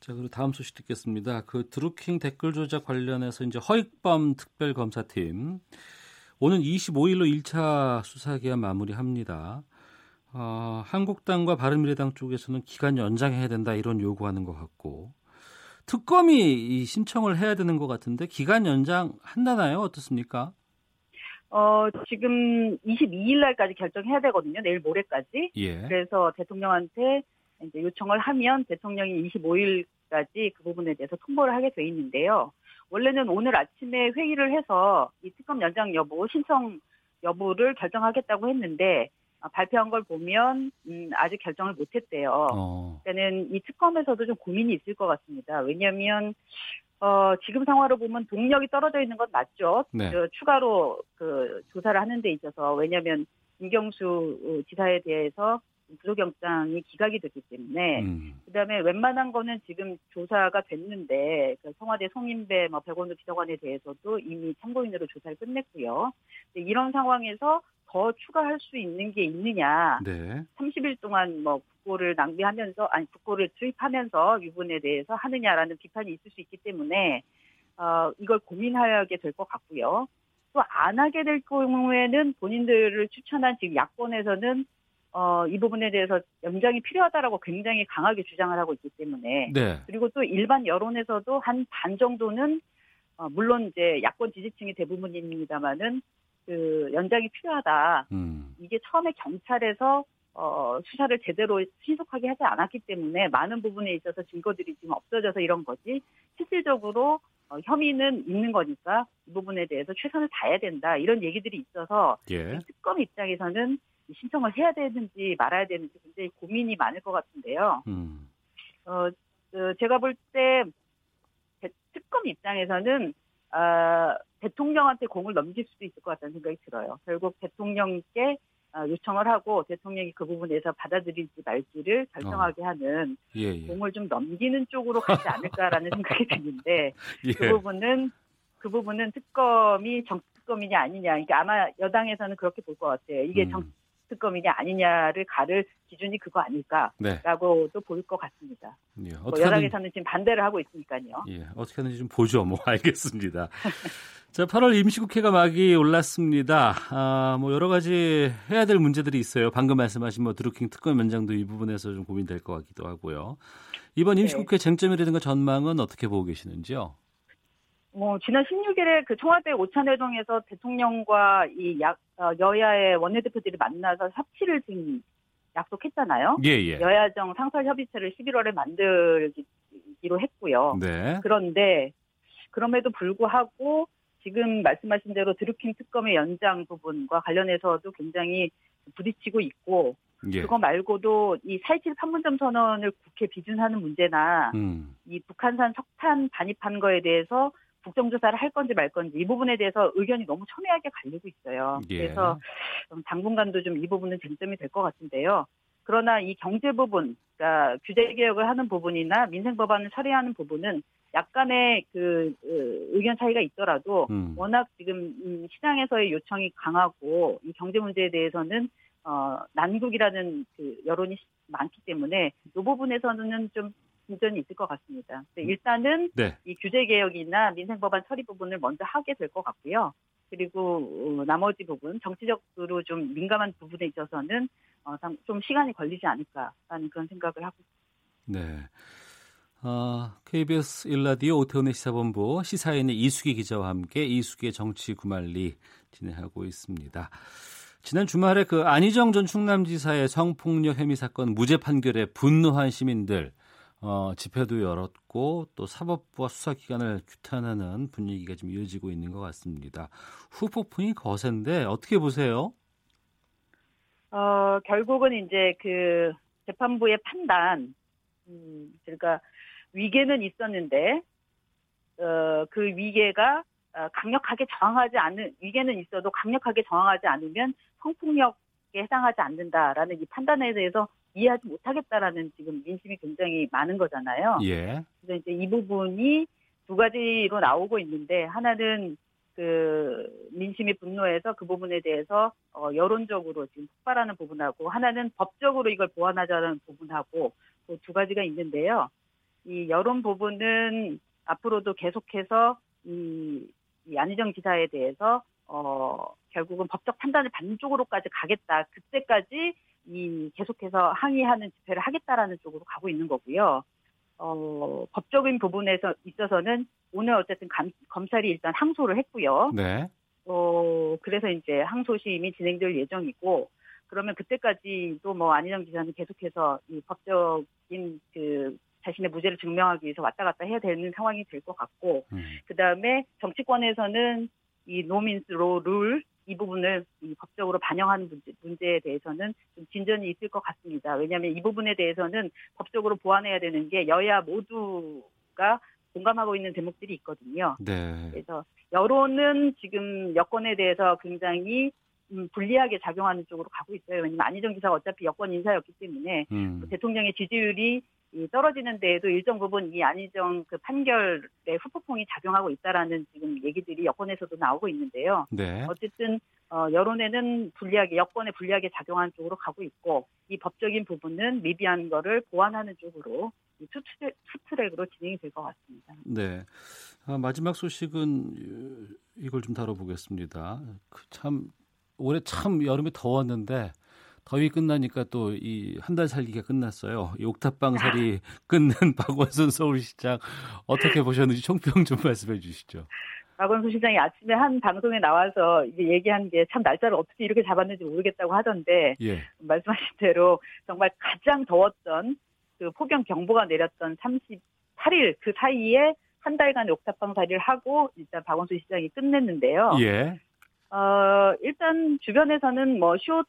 자, 그리고 다음 소식 듣겠습니다. 그 드루킹 댓글 조작 관련해서 이제 허익범 특별검사팀 오는 25일로 1차 수사 기한 마무리합니다. 어, 한국당과 바른미래당 쪽에서는 기간 연장해야 된다 이런 요구하는 것 같고 특검이 신청을 해야 되는 것 같은데 기간 연장 한다나요? 어떻습니까? 어, 지금 22일 날까지 결정해야 되거든요. 내일 모레까지. 예. 그래서 대통령한테 이제 요청을 하면 대통령이 25일까지 그 부분에 대해서 통보를 하게 돼 있는데요. 원래는 오늘 아침에 회의를 해서 이 특검 연장 여부 신청 여부를 결정하겠다고 했는데 아, 발표한 걸 보면 음, 아직 결정을 못했대요. 어. 그러니까는 이 특검에서도 좀 고민이 있을 것 같습니다. 왜냐하면 어, 지금 상황으로 보면 동력이 떨어져 있는 건 맞죠. 네. 그, 추가로 그 조사를 하는 데 있어서 왜냐하면 김경수 지사에 대해서 구속영장이 기각이 됐기 때문에 음. 그다음에 웬만한 거는 지금 조사가 됐는데 그 청와대 송인배 뭐 백원도 비서관에 대해서도 이미 참고인으로 조사를 끝냈고요. 이런 상황에서 더 추가할 수 있는 게 있느냐? 네. 30일 동안 뭐 국고를 낭비하면서 아니 국고를 투입하면서 유분에 대해서 하느냐라는 비판이 있을 수 있기 때문에 어, 이걸 고민하게 될 것 같고요. 또 안 하게 될 경우에는 본인들을 추천한 지금 야권에서는 어, 이 부분에 대해서 연장이 필요하다라고 굉장히 강하게 주장을 하고 있기 때문에 네. 그리고 또 일반 여론에서도 한 반 정도는 어, 물론 이제 야권 지지층이 대부분입니다만은 그 연장이 필요하다. 음. 이게 처음에 경찰에서 어, 수사를 제대로 신속하게 하지 않았기 때문에 많은 부분에 있어서 증거들이 지금 없어져서 이런 거지 실질적으로 어, 혐의는 있는 거니까 이 부분에 대해서 최선을 다해야 된다 이런 얘기들이 있어서 예. 특검 입장에서는 신청을 해야 되는지 말아야 되는지 굉장히 고민이 많을 것 같은데요. 음. 어, 어, 제가 볼 때 특검 입장에서는 어, 대통령한테 공을 넘길 수도 있을 것 같다는 생각이 들어요. 결국 대통령께 어, 요청을 하고 대통령이 그 부분에서 받아들일지 말지를 결정하게 어. 하는 예, 예. 공을 좀 넘기는 쪽으로 가지 않을까라는 (laughs) 생각이 드는데 예. 그 부분은 그 부분은 특검이 정치 특검이냐 아니냐. 그러니까 아마 여당에서는 그렇게 볼 것 같아요. 이게 음. 특검이냐 아니냐를 가를 기준이 그거 아닐까라고도 네. 보일 것 같습니다. 예, 뭐 여당에서는 지금 반대를 하고 있으니까요. 예, 어떻게 하는지 좀 보죠. 뭐 (laughs) 알겠습니다. 자, 8월 임시국회가 막이 올랐습니다. 아, 뭐 여러 가지 해야 될 문제들이 있어요. 방금 말씀하신 뭐 드루킹 특검 연장도 이 부분에서 좀 고민될 것 같기도 하고요. 이번 네. 임시국회 네. 쟁점이라든가 전망은 어떻게 보고 계시는지요? 뭐 지난 16일에 그 청와대 오찬회동에서 대통령과 이 야, 어, 여야의 원내대표들이 만나서 협치를 지금 약속했잖아요. 예, 예. 여야정 상설 협의체를 11월에 만들기로 했고요. 네. 그런데 그럼에도 불구하고 지금 말씀하신 대로 드루킹 특검의 연장 부분과 관련해서도 굉장히 부딪히고 있고 예. 그거 말고도 이4.27 판문점 선언을 국회 비준하는 문제나 음. 이 북한산 석탄 반입한 거에 대해서 국정조사를 할 건지 말 건지 이 부분에 대해서 의견이 너무 첨예하게 갈리고 있어요. 예. 그래서 당분간도 좀 이 부분은 쟁점이 될 것 같은데요. 그러나 이 경제 부분, 그러니까 규제 개혁을 하는 부분이나 민생 법안을 처리하는 부분은 약간의 그, 그 의견 차이가 있더라도 음. 워낙 지금 시장에서의 요청이 강하고 이 경제 문제에 대해서는 어 난국이라는 그 여론이 많기 때문에 이 부분에서는 좀 진전이 있을 것 같습니다. 일단은 네. 이 규제 개혁이나 민생 법안 처리 부분을 먼저 하게 될 것 같고요. 그리고 어, 나머지 부분 정치적으로 좀 민감한 부분에 있어서는 어, 좀 시간이 걸리지 않을까라는 그런 생각을 하고 있습니다. 네. 어, KBS 일라디오 오태훈의 시사본부 시사인의 이수기 기자와 함께 이수기의 정치 구말리 진행하고 있습니다. 지난 주말에 그 안희정 전 충남지사의 성폭력 혐의 사건 무죄 판결에 분노한 시민들 어, 집회도 열었고 또 사법부와 수사기관을 규탄하는 분위기가 좀 이어지고 있는 것 같습니다. 후폭풍이 거센데 어떻게 보세요? 어, 결국은 이제 그 재판부의 판단, 음, 그러니까 위계는 있었는데 어, 그 위계가 어, 강력하게 저항하지 않는 위계는 있어도 강력하게 저항하지 않으면 성폭력에 해당하지 않는다라는 이 판단에 대해서 이해하지 못하겠다라는 지금 민심이 굉장히 많은 거잖아요. 예. 그래서 이제 이 부분이 두 가지로 나오고 있는데 하나는 그 민심이 분노해서 그 부분에 대해서 어 여론적으로 지금 폭발하는 부분하고 하나는 법적으로 이걸 보완하자는 부분하고 두 가지가 있는데요. 이 여론 부분은 앞으로도 계속해서 이, 이 안희정 지사에 대해서 어 결국은 법적 판단을 받는 쪽으로까지 가겠다. 그때까지 이 계속해서 항의하는 집회를 하겠다라는 쪽으로 가고 있는 거고요. 어, 법적인 부분에서 있어서는 오늘 어쨌든 감, 검찰이 일단 항소를 했고요. 네. 어, 그래서 이제 항소심이 진행될 예정이고, 그러면 그때까지도 뭐 안희정 기자는 계속해서 이 법적인 그 자신의 무죄를 증명하기 위해서 왔다 갔다 해야 되는 상황이 될 것 같고, 음. 그 다음에 정치권에서는 이 노민스 로 룰 이 부분을 이 법적으로 반영하는 문제, 문제에 대해서는 좀 진전이 있을 것 같습니다. 왜냐하면 이 부분에 대해서는 법적으로 보완해야 되는 게 여야 모두가 공감하고 있는 대목들이 있거든요. 네. 그래서 여론은 지금 여권에 대해서 굉장히 음, 불리하게 작용하는 쪽으로 가고 있어요. 왜냐면 안희정 기사가 어차피 여권 인사였기 때문에 음. 대통령의 지지율이 떨어지는 데에도 일정 부분 이 안희정 그 판결의 후폭풍이 작용하고 있다라는 지금 얘기들이 여권에서도 나오고 있는데요. 네. 어쨌든 어, 여론에는 불리하게 여권에 불리하게 작용하는 쪽으로 가고 있고 이 법적인 부분은 미비한 거를 보완하는 쪽으로 투트랙, 투트랙으로 진행이 될 것 같습니다. 네. 아, 마지막 소식은 이걸 좀 다뤄보겠습니다. 그 참 올해 참 여름이 더웠는데 더위 끝나니까 또 이 한 달 살기가 끝났어요. 이 옥탑방 살이 끝낸 (laughs) 박원순 서울시장 어떻게 보셨는지 총평 좀 말씀해 주시죠. 박원순 시장이 아침에 한 방송에 나와서 이제 얘기한 게 참 날짜를 어떻게 이렇게 잡았는지 모르겠다고 하던데 예. 말씀하신 대로 정말 가장 더웠던 그 폭염 경보가 내렸던 38일 그 사이에 한 달간 옥탑방 살이를 하고 일단 박원순 시장이 끝냈는데요. 예. 어, 일단 주변에서는 뭐 쇼,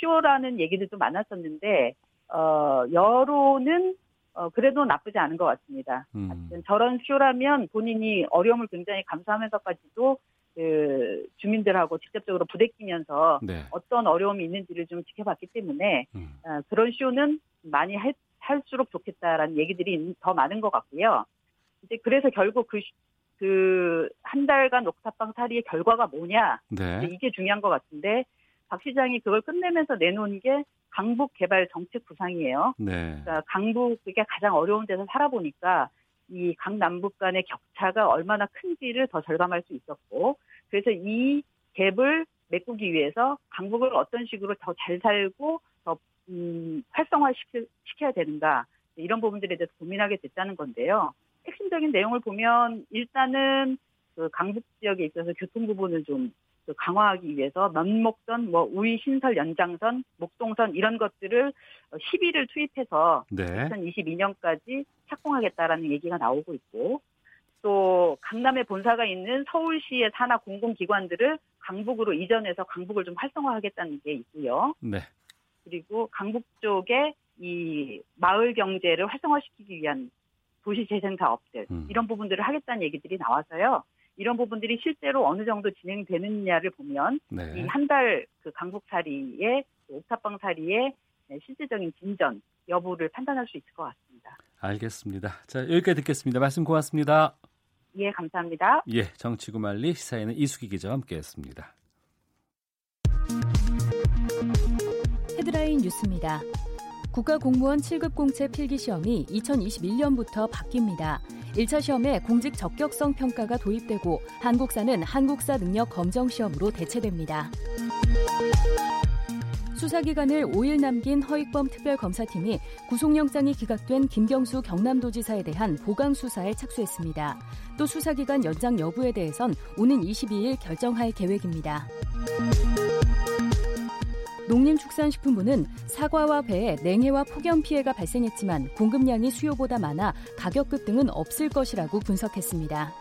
쇼라는 얘기들도 많았었는데 어, 여론은 어, 그래도 나쁘지 않은 것 같습니다. 음. 저런 쇼라면 본인이 어려움을 굉장히 감수하면서까지도 그 주민들하고 직접적으로 부대끼면서 네. 어떤 어려움이 있는지를 좀 지켜봤기 때문에 음. 어, 그런 쇼는 많이 할, 할수록 좋겠다라는 얘기들이 더 많은 것 같고요. 이제 그래서 결국 그, 그, 한 달간 옥탑방 탈의의 결과가 뭐냐. 네. 이게 중요한 것 같은데, 박 시장이 그걸 끝내면서 내놓은 게 강북 개발 정책 구상이에요. 네. 그러니까 강북이 가장 어려운 데서 살아보니까 이 강남북 간의 격차가 얼마나 큰지를 더 절감할 수 있었고, 그래서 이 갭을 메꾸기 위해서 강북을 어떤 식으로 더 잘 살고 더 음, 활성화시켜야 되는가 이런 부분들에 대해서 고민하게 됐다는 건데요. 핵심적인 내용을 보면 일단은 그 강북 지역에 있어서 교통 부분을 좀그 강화하기 위해서 면목선, 뭐 우이 신설 연장선, 목동선 이런 것들을 10일을 투입해서 네. 2022년까지 착공하겠다라는 얘기가 나오고 있고 또 강남에 본사가 있는 서울시의 산하 공공기관들을 강북으로 이전해서 강북을 좀 활성화하겠다는 게 있고요. 네. 그리고 강북 쪽에 이 마을 경제를 활성화시키기 위한 도시 재생 사업들 음. 이런 부분들을 하겠다는 얘기들이 나와서요. 이런 부분들이 실제로 어느 정도 진행되느냐를 보면 네. 이한 달 그 강북살이의 옥탑방살이의 실질적인 진전 여부를 판단할 수 있을 것 같습니다. 알겠습니다. 자 여기까지 듣겠습니다. 말씀 고맙습니다. 예, 감사합니다. 예, 정치구말리 시사에는 이수기 기자와 함께했습니다. 헤드라인 뉴스입니다. 국가공무원 7급 공채 필기 시험이 2021년부터 바뀝니다. 1차 시험에 공직 적격성 평가가 도입되고 한국사는 한국사 능력 검정 시험으로 대체됩니다. 수사기간을 5일 남긴 허익범 특별검사팀이 구속영장이 기각된 김경수 경남도지사에 대한 보강 수사에 착수했습니다. 또 수사기간 연장 여부에 대해선 오는 22일 결정할 계획입니다. 농림축산식품부는 사과와 배에 냉해와 폭염 피해가 발생했지만 공급량이 수요보다 많아 가격 급 등은 없을 것이라고 분석했습니다.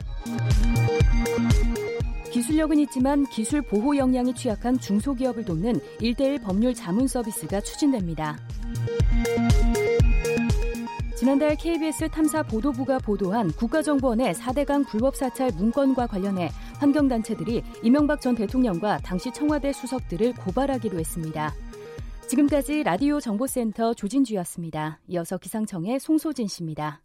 기술력은 있지만 기술 보호 역량이 취약한 중소기업을 돕는 일대일 법률 자문 서비스가 추진됩니다. 지난달 KBS 탐사 보도부가 보도한 국가정보원의 4대강 불법 사찰 문건과 관련해 환경단체들이 이명박 전 대통령과 당시 청와대 수석들을 고발하기로 했습니다. 지금까지 라디오 정보센터 조진주였습니다. 이어서 기상청의 송소진 씨입니다.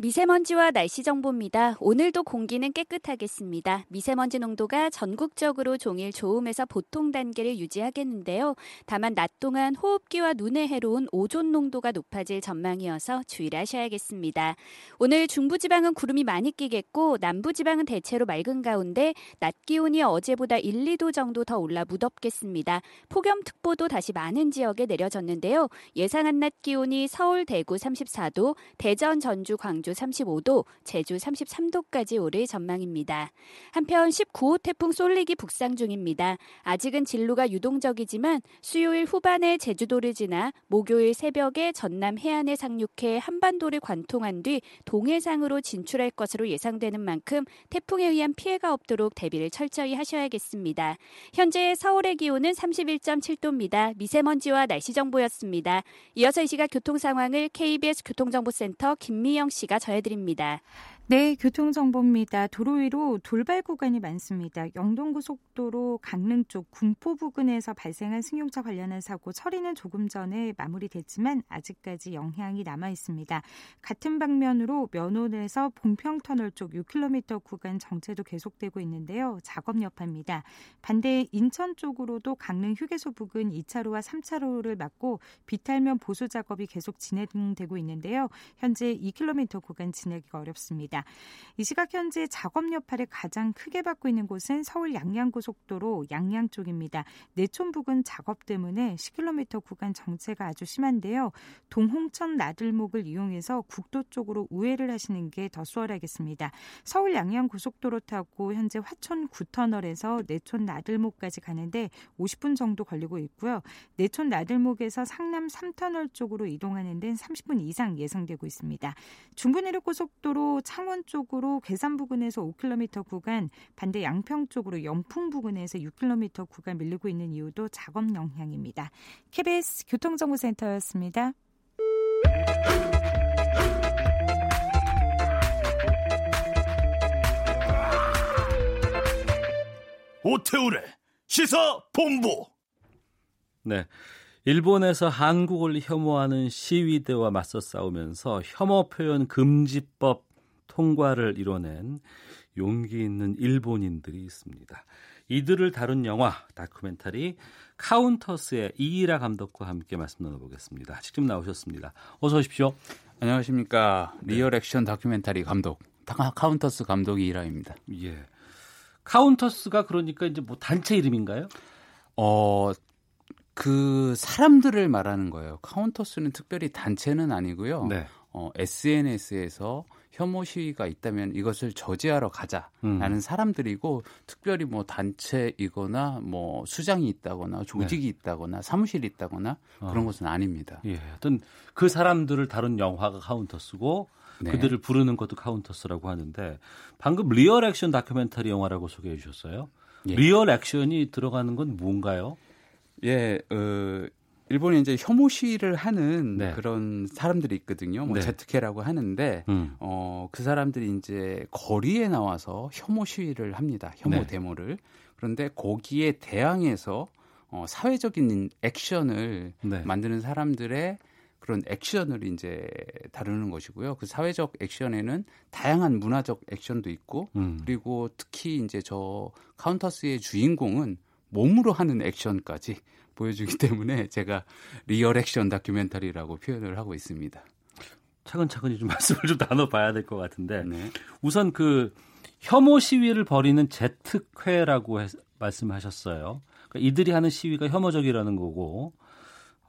미세먼지와 날씨 정보입니다. 오늘도 공기는 깨끗하겠습니다. 미세먼지 농도가 전국적으로 종일 좋음에서 보통 단계를 유지하겠는데요. 다만 낮 동안 호흡기와 눈에 해로운 오존 농도가 높아질 전망이어서 주의를 하셔야겠습니다. 오늘 중부지방은 구름이 많이 끼겠고 남부지방은 대체로 맑은 가운데 낮 기온이 어제보다 1, 2도 정도 더 올라 무덥겠습니다. 폭염특보도 다시 많은 지역에 내려졌는데요. 예상한 낮 기온이 서울, 대구 34도, 대전, 전주, 광주 광주 35도, 제주 33도까지 오를 전망입니다. 한편 19호 태풍 쏠리기 북상 중입니다. 아직은 진로가 유동적이지만 수요일 후반에 제주도를 지나 목요일 새벽에 전남 해안에 상륙해 한반도를 관통한 뒤 동해상으로 진출할 것으로 예상되는 만큼 태풍에 의한 피해가 없도록 대비를 철저히 하셔야겠습니다. 현재 서울의 기온은 31.7도입니다. 미세먼지와 날씨 정보였습니다. 이어서 이 시각 교통 상황을 KBS 교통정보센터 김미영 씨가 전해드립니다. 네, 교통정보입니다. 도로 위로 돌발 구간이 많습니다. 영동고속도로 강릉 쪽 군포 부근에서 발생한 승용차 관련한 사고 처리는 조금 전에 마무리됐지만 아직까지 영향이 남아 있습니다. 같은 방면으로 면원에서 봉평터널 쪽 6km 구간 정체도 계속되고 있는데요. 작업 여파입니다. 반대 인천 쪽으로도 강릉 휴게소 부근 2차로와 3차로를 막고 비탈면 보수 작업이 계속 진행되고 있는데요. 현재 2km 구간 지나기가 어렵습니다. 있습니다. 이 시각 현재 작업 여파를 가장 크게 받고 있는 곳은 서울 양양고속도로 양양 쪽입니다. 내촌 부근 작업 때문에 10km 구간 정체가 아주 심한데요. 동홍천 나들목을 이용해서 국도 쪽으로 우회를 하시는 게 더 수월하겠습니다. 서울 양양고속도로 타고 현재 화천 구터널에서 내촌 나들목까지 가는데 50분 정도 걸리고 있고요. 내촌 나들목에서 상남 3터널 쪽으로 이동하는 데는 30분 이상 예상되고 있습니다. 중부내륙고속도로 창원 창원 쪽으로 괴산 부근에서 5km 구간, 반대 양평 쪽으로 영풍 부근에서 6km 구간 밀리고 있는 이유도 작업 영향입니다. KBS 교통정보센터였습니다. 오태우래 시사 본부. 네. 일본에서 한국을 혐오하는 시위대와 맞서 싸우면서 혐오 표현 금지법 통과를 이뤄낸 용기 있는 일본인들이 있습니다. 이들을 다룬 영화 다큐멘터리 카운터스의 이일하 감독과 함께 말씀 나눠보겠습니다. 직접 나오셨습니다. 어서 오십시오. 안녕하십니까. 네. real 액션 다큐멘터리 감독 카운터스 감독 이일하입니다. 예. 카운터스가 그러니까 이제 뭐 단체 이름인가요? 어, 그 사람들을 말하는 거예요. 카운터스는 특별히 단체는 아니고요. 네. 어, SNS에서 혐오 시위가 있다면 이것을 저지하러 가자라는 음. 사람들이고 특별히 뭐 단체이거나 뭐 수장이 있다거나 조직이 네. 있다거나 사무실이 있다거나 그런 어. 것은 아닙니다. 예, 어떤 그 사람들을 다룬 영화가 카운터스고 네. 그들을 부르는 것도 카운터스라고 하는데 방금 real 액션 다큐멘터리 영화라고 소개해 주셨어요. 예. real 액션이 들어가는 건 뭔가요? 예, 어, 일본에 이제 혐오 시위를 하는 네. 그런 사람들이 있거든요. 뭐 네. 재특회라고 하는데 음. 어, 그 사람들이 이제 거리에 나와서 혐오 시위를 합니다. 혐오 네. 데모를. 그런데 거기에 대항해서 어, 사회적인 액션을 네. 만드는 사람들의 그런 액션을 이제 다루는 것이고요. 그 사회적 액션에는 다양한 문화적 액션도 있고 음. 그리고 특히 이제 저 카운터스의 주인공은 몸으로 하는 액션까지 보여주기 (laughs) 때문에 제가 real 액션 다큐멘터리라고 표현을 하고 있습니다. 차근차근히 좀 (laughs) 말씀을 좀 나눠봐야 될 것 같은데 네. 우선 그 혐오 시위를 벌이는 재특회라고 말씀하셨어요. 그러니까 이들이 하는 시위가 혐오적이라는 거고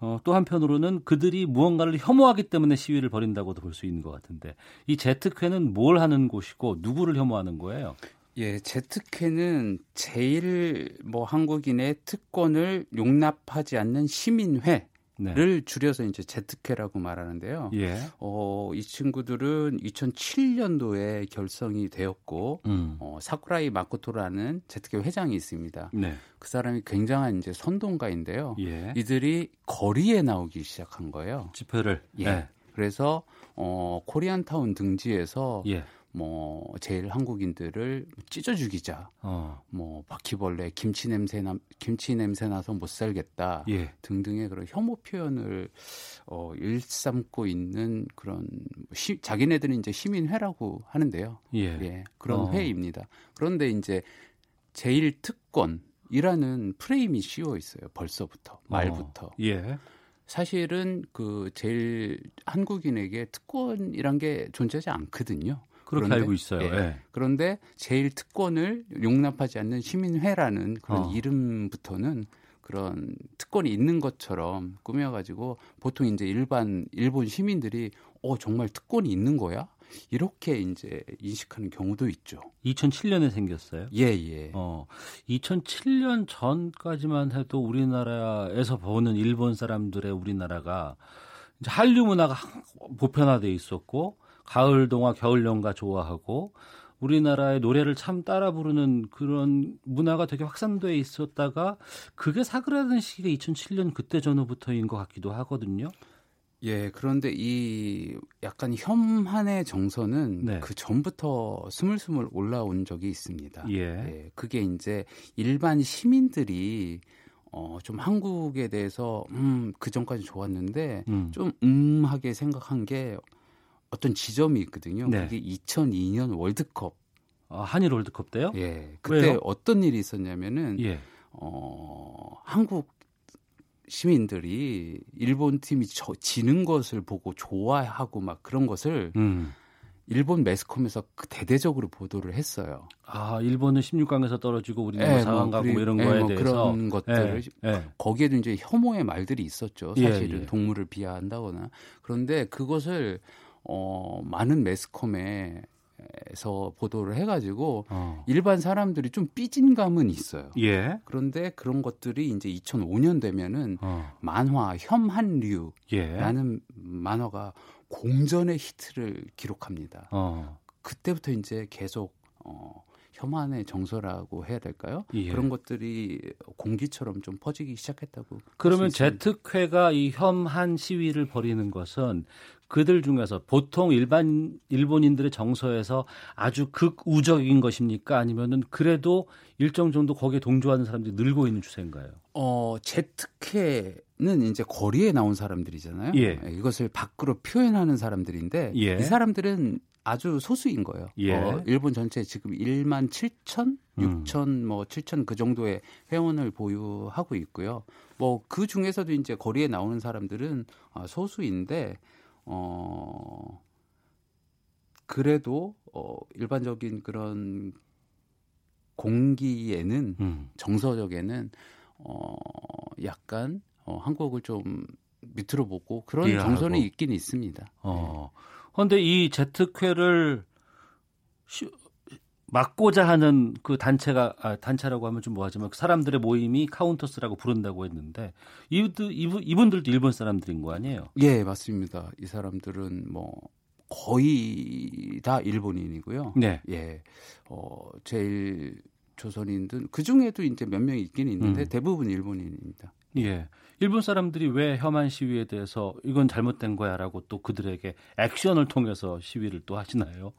어, 또 한편으로는 그들이 무언가를 혐오하기 때문에 시위를 벌인다고도 볼 수 있는 것 같은데 이 제특회는 뭘 하는 곳이고 누구를 혐오하는 거예요? 예, 제특회는 제일 뭐 한국인의 특권을 용납하지 않는 시민회 네. 를 줄여서 이제 제특회라고 말하는데요. 예. 어, 이 친구들은 2007년도에 결성이 되었고 음. 어, 사쿠라이 마코토라는 제특회 회장이 있습니다. 네. 그 사람이 굉장한 이제 선동가인데요. 예. 이들이 거리에 나오기 시작한 거예요. 집회를. 예. 네. 그래서 어, 코리안타운 등지에서 예. 뭐 제일 한국인들을 찢어 죽이자. 어. 뭐 바퀴벌레 김치 냄새 나 김치 냄새 나서 못 살겠다. 예. 등등의 그런 혐오 표현을 어 일삼고 있는 그런 시, 자기네들은 이제 시민회라고 하는데요. 예. 예 그런 어. 회입니다. 그런데 이제 제일 특권이라는 프레임이 씌워 있어요. 벌써부터 말부터. 어. 예. 사실은 그 제일 한국인에게 특권이란 게 존재하지 않거든요. 그렇게 그런데, 알고 있어요. 예. 네. 그런데 제일 특권을 용납하지 않는 시민회라는 그런 어. 이름부터는 그런 특권이 있는 것처럼 꾸며가지고 보통 이제 일반 일본 시민들이 어 정말 특권이 있는 거야? 이렇게 이제 인식하는 경우도 있죠. 2007년에 생겼어요? 예, 예. 어, 2007년 전까지만 해도 우리나라에서 보는 일본 사람들의 우리나라가 이제 한류 문화가 보편화돼 있었고 가을 동화, 겨울 연가 좋아하고 우리나라의 노래를 참 따라 부르는 그런 문화가 되게 확산돼 있었다가 그게 사그라든 시기가 2007년 그때 전후부터인 것 같기도 하거든요. 예, 그런데 이 약간 혐한의 정서는 네. 그 전부터 스물스물 올라온 적이 있습니다. 예. 예. 그게 이제 일반 시민들이 어, 좀 한국에 대해서, 음, 그 전까지 좋았는데, 음. 좀, 음하게 생각한 게, 어떤 지점이 있거든요. 네. 그게 2002년 월드컵. 아, 한일 월드컵 때요? 예. 그때 왜요? 어떤 일이 있었냐면은 예. 어, 한국 시민들이 일본 팀이 저, 지는 것을 보고 좋아하고 막 그런 것을 음. 일본 매스컴에서 그 대대적으로 보도를 했어요. 아, 일본은 16강에서 떨어지고 우리는 예, 4강 뭐, 가고 뭐 이런 예, 거에 뭐 대해서 그런 것들을 예, 예. 거기에도 이제 혐오의 말들이 있었죠. 예, 사실은 예. 동물을 비하한다거나. 그런데 그것을 어, 많은 매스컴에 에서 보도를 해가지고 어. 일반 사람들이 좀 삐진 감은 있어요. 예. 그런데 그런 것들이 이제 2005년 되면은 어. 만화 혐한류라는 예. 만화가 공전의 히트를 기록합니다. 어. 그때부터 이제 계속 어 혐한의 정서라고 해야 될까요? 예. 그런 것들이 공기처럼 좀 퍼지기 시작했다고. 그러면 제특회가 이 혐한 시위를 벌이는 것은 그들 중에서 보통 일반 일본인들의 정서에서 아주 극우적인 것입니까? 아니면은 그래도 일정 정도 거기에 동조하는 사람들이 늘고 있는 추세인가요? 어, 제특회는 이제 거리에 나온 사람들이잖아요. 예. 예. 이것을 밖으로 표현하는 사람들인데 예. 이 사람들은 아주 소수인 거예요. 예. 어, 일본 전체 지금 1만 7천, 6천, 음. 뭐 7천 그 정도의 회원을 보유하고 있고요. 뭐 그 중에서도 이제 거리에 나오는 사람들은 아, 소수인데 어 그래도 어 일반적인 그런 공기에는 음. 정서적에는 어 약간 어 한국을 좀 밑으로 보고 그런 정서는 있긴 있습니다. 어. 그런데 이 제특회를 막고자 하는 그 단체가 아, 단체라고 하면 좀 뭐하지만 그 사람들의 모임이 카운터스라고 부른다고 했는데 이분들 이분들도 일본 사람들인 거 아니에요? 예, 맞습니다. 이 사람들은 뭐 거의 다 일본인이고요. 네. 예. 어, 재일 조선인들 그 중에도 이제 몇 명이 있긴 있는데 음. 대부분 일본인입니다. 예. 일본 사람들이 왜 혐한 시위에 대해서 이건 잘못된 거야라고 또 그들에게 액션을 통해서 시위를 또 하시나요?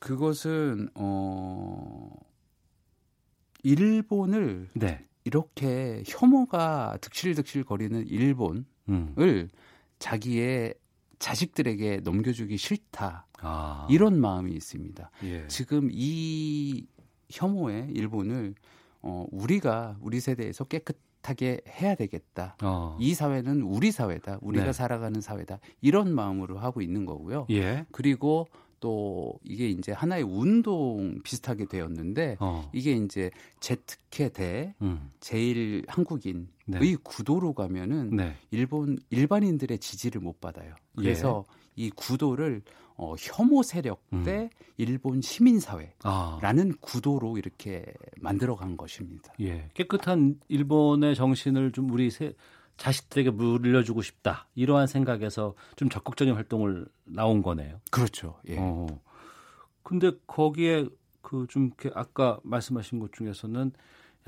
그것은 어 일본을 네. 이렇게 혐오가 득실득실 거리는 일본을 음. 자기의 자식들에게 넘겨주기 싫다 아. 이런 마음이 있습니다. 예. 지금 이 혐오의 일본을 어, 우리가 우리 세대에서 깨끗하게 해야 되겠다. 어. 이 사회는 우리 사회다. 우리가 네. 살아가는 사회다. 이런 마음으로 하고 있는 거고요. 예. 그리고 또 이게 이제 하나의 운동 비슷하게 되었는데 어. 이게 이제 제특회 대 음. 제일 한국인의 네. 구도로 가면은 네. 일본 일반인들의 지지를 못 받아요. 그래서 예. 이 구도를 어, 혐오 세력 음. 대 음. 일본 시민 사회라는 아. 구도로 이렇게 만들어간 것입니다. 예. 깨끗한 일본의 정신을 좀 우리 세, 자식들에게 물려주고 싶다 이러한 생각에서 좀 적극적인 활동을 나온 거네요. 그렇죠. 예. 어. 근데 거기에 그 좀 아까 말씀하신 것 중에서는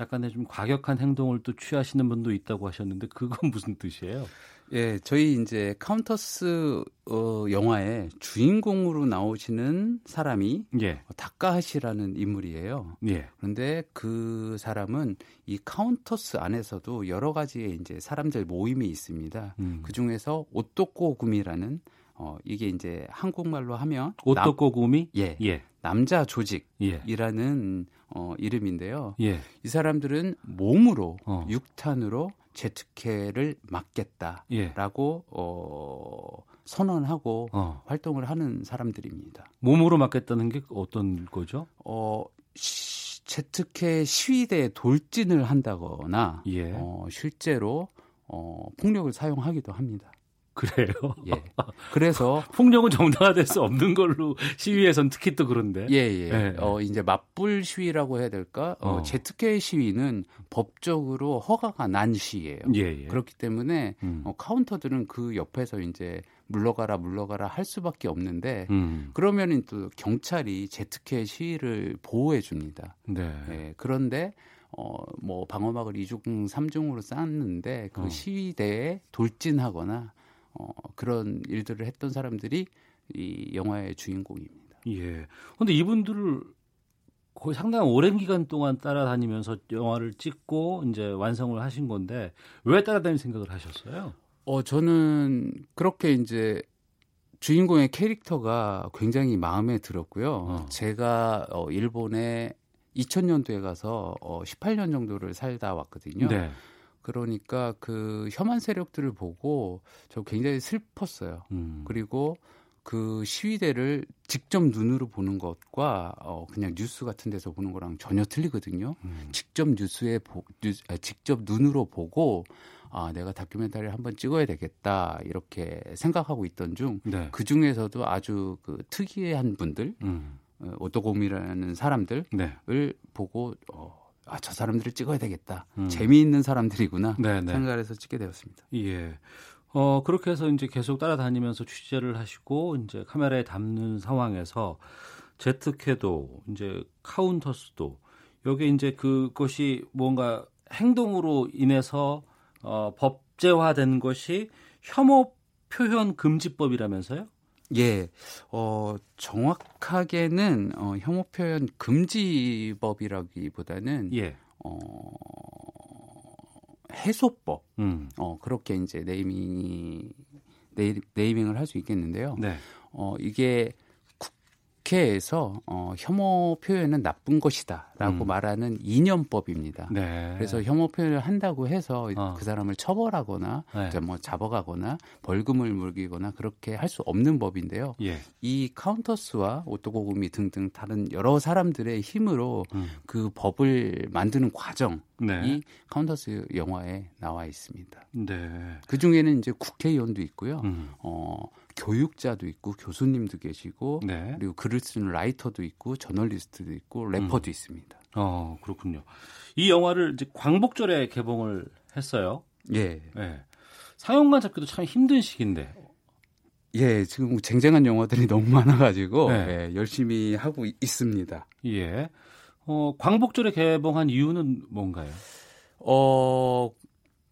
약간의 좀 과격한 행동을 또 취하시는 분도 있다고 하셨는데 그건 (laughs) 무슨 뜻이에요? 예, 저희 이제 카운터스 어, 영화의 주인공으로 나오시는 사람이 예. 다카하시라는 인물이에요. 예. 그런데 그 사람은 이 카운터스 안에서도 여러 가지의 이제 사람들 모임이 있습니다. 음. 그 중에서 오토코구미라는 어 이게 이제 한국말로 하면 오토코구미 예. 예. 남자 조직이라는 예. 어 이름인데요. 예. 이 사람들은 몸으로 어. 육탄으로 제특회를 막겠다라고 예. 어, 선언하고 어. 활동을 하는 사람들입니다. 몸으로 막겠다는 게 어떤 거죠? 어, 시, 제특회 시위대에 돌진을 한다거나 예. 어, 실제로 어, 폭력을 사용하기도 합니다. 그래요? 예. (laughs) 그래서 폭력은 정당화될 수 없는 걸로 시위에선 특히 또 그런데. 예, 예. 예. 어 이제 맞불 시위라고 해야 될까? 어, 어. 제특회 시위는 법적으로 허가가 난 시위예요. 예, 예. 그렇기 때문에 음. 어, 카운터들은 그 옆에서 이제 물러가라 물러가라 할 수밖에 없는데 음. 그러면은 또 경찰이 제특회 시위를 보호해 줍니다. 네. 예. 그런데 어, 뭐, 방어막을 이중삼중으로 쌓았는데 그 어. 시위대에 돌진하거나 어, 그런 일들을 했던 사람들이 이 영화의 주인공입니다. 예. 근데 이분들을 거의 상당히 오랜 기간 동안 따라다니면서 영화를 찍고 이제 완성을 하신 건데 왜 따라다닐 생각을 하셨어요? 어, 저는 그렇게 이제 주인공의 캐릭터가 굉장히 마음에 들었고요. 어. 제가 어, 일본에 2000년도에 가서 어, 18년 정도를 살다 왔거든요. 네. 그러니까 그 혐한 세력들을 보고 저 굉장히 슬펐어요. 음. 그리고 그 시위대를 직접 눈으로 보는 것과 어 그냥 뉴스 같은 데서 보는 거랑 전혀 틀리거든요. 음. 직접 뉴스에 보, 뉴스, 아, 직접 눈으로 보고 아 내가 다큐멘터리를 한번 찍어야 되겠다 이렇게 생각하고 있던 중그 네. 중에서도 아주 그 특이한 분들 음. 어, 오토곰이라는 사람들을 네. 보고 어 아, 저 사람들을 찍어야 되겠다. 음. 재미있는 사람들이구나. 네네. 네. 생각을 해서 찍게 되었습니다. 예. 어, 그렇게 해서 이제 계속 따라다니면서 취재를 하시고 이제 카메라에 담는 상황에서 제트캐도 이제 카운터스도 여기 이제 그것이 뭔가 행동으로 인해서 어, 법제화된 것이 혐오 표현 금지법이라면서요? 예, 어, 정확하게는 어, 혐오 표현 금지법이라기보다는 예. 어, 해소법, 음. 어, 그렇게 이제 네이밍이 네이밍을 할 수 있겠는데요. 네. 어, 이게 국회에서 어, 혐오 표현은 나쁜 것이다라고 음. 말하는 이념법입니다. 네. 그래서 혐오 표현을 한다고 해서 어. 그 사람을 처벌하거나 네. 뭐 잡아가거나 벌금을 물기거나 그렇게 할 수 없는 법인데요. 예. 이 카운터스와 오토코구미 등등 다른 여러 사람들의 힘으로 음. 그 법을 만드는 과정이 네. 카운터스 영화에 나와 있습니다. 네. 그 중에는 이제 국회의원도 있고요. 음. 어, 교육자도 있고 교수님도 계시고 네. 그리고 글을 쓰는 라이터도 있고 저널리스트도 있고 래퍼도 음. 있습니다. 어 그렇군요. 이 영화를 이제 광복절에 개봉을 했어요. 예. 예. 상영관 잡기도 참 힘든 시기인데. 예, 지금 쟁쟁한 영화들이 너무 많아가지고 네. 예, 열심히 하고 있습니다. 예. 어, 광복절에 개봉한 이유는 뭔가요? 어,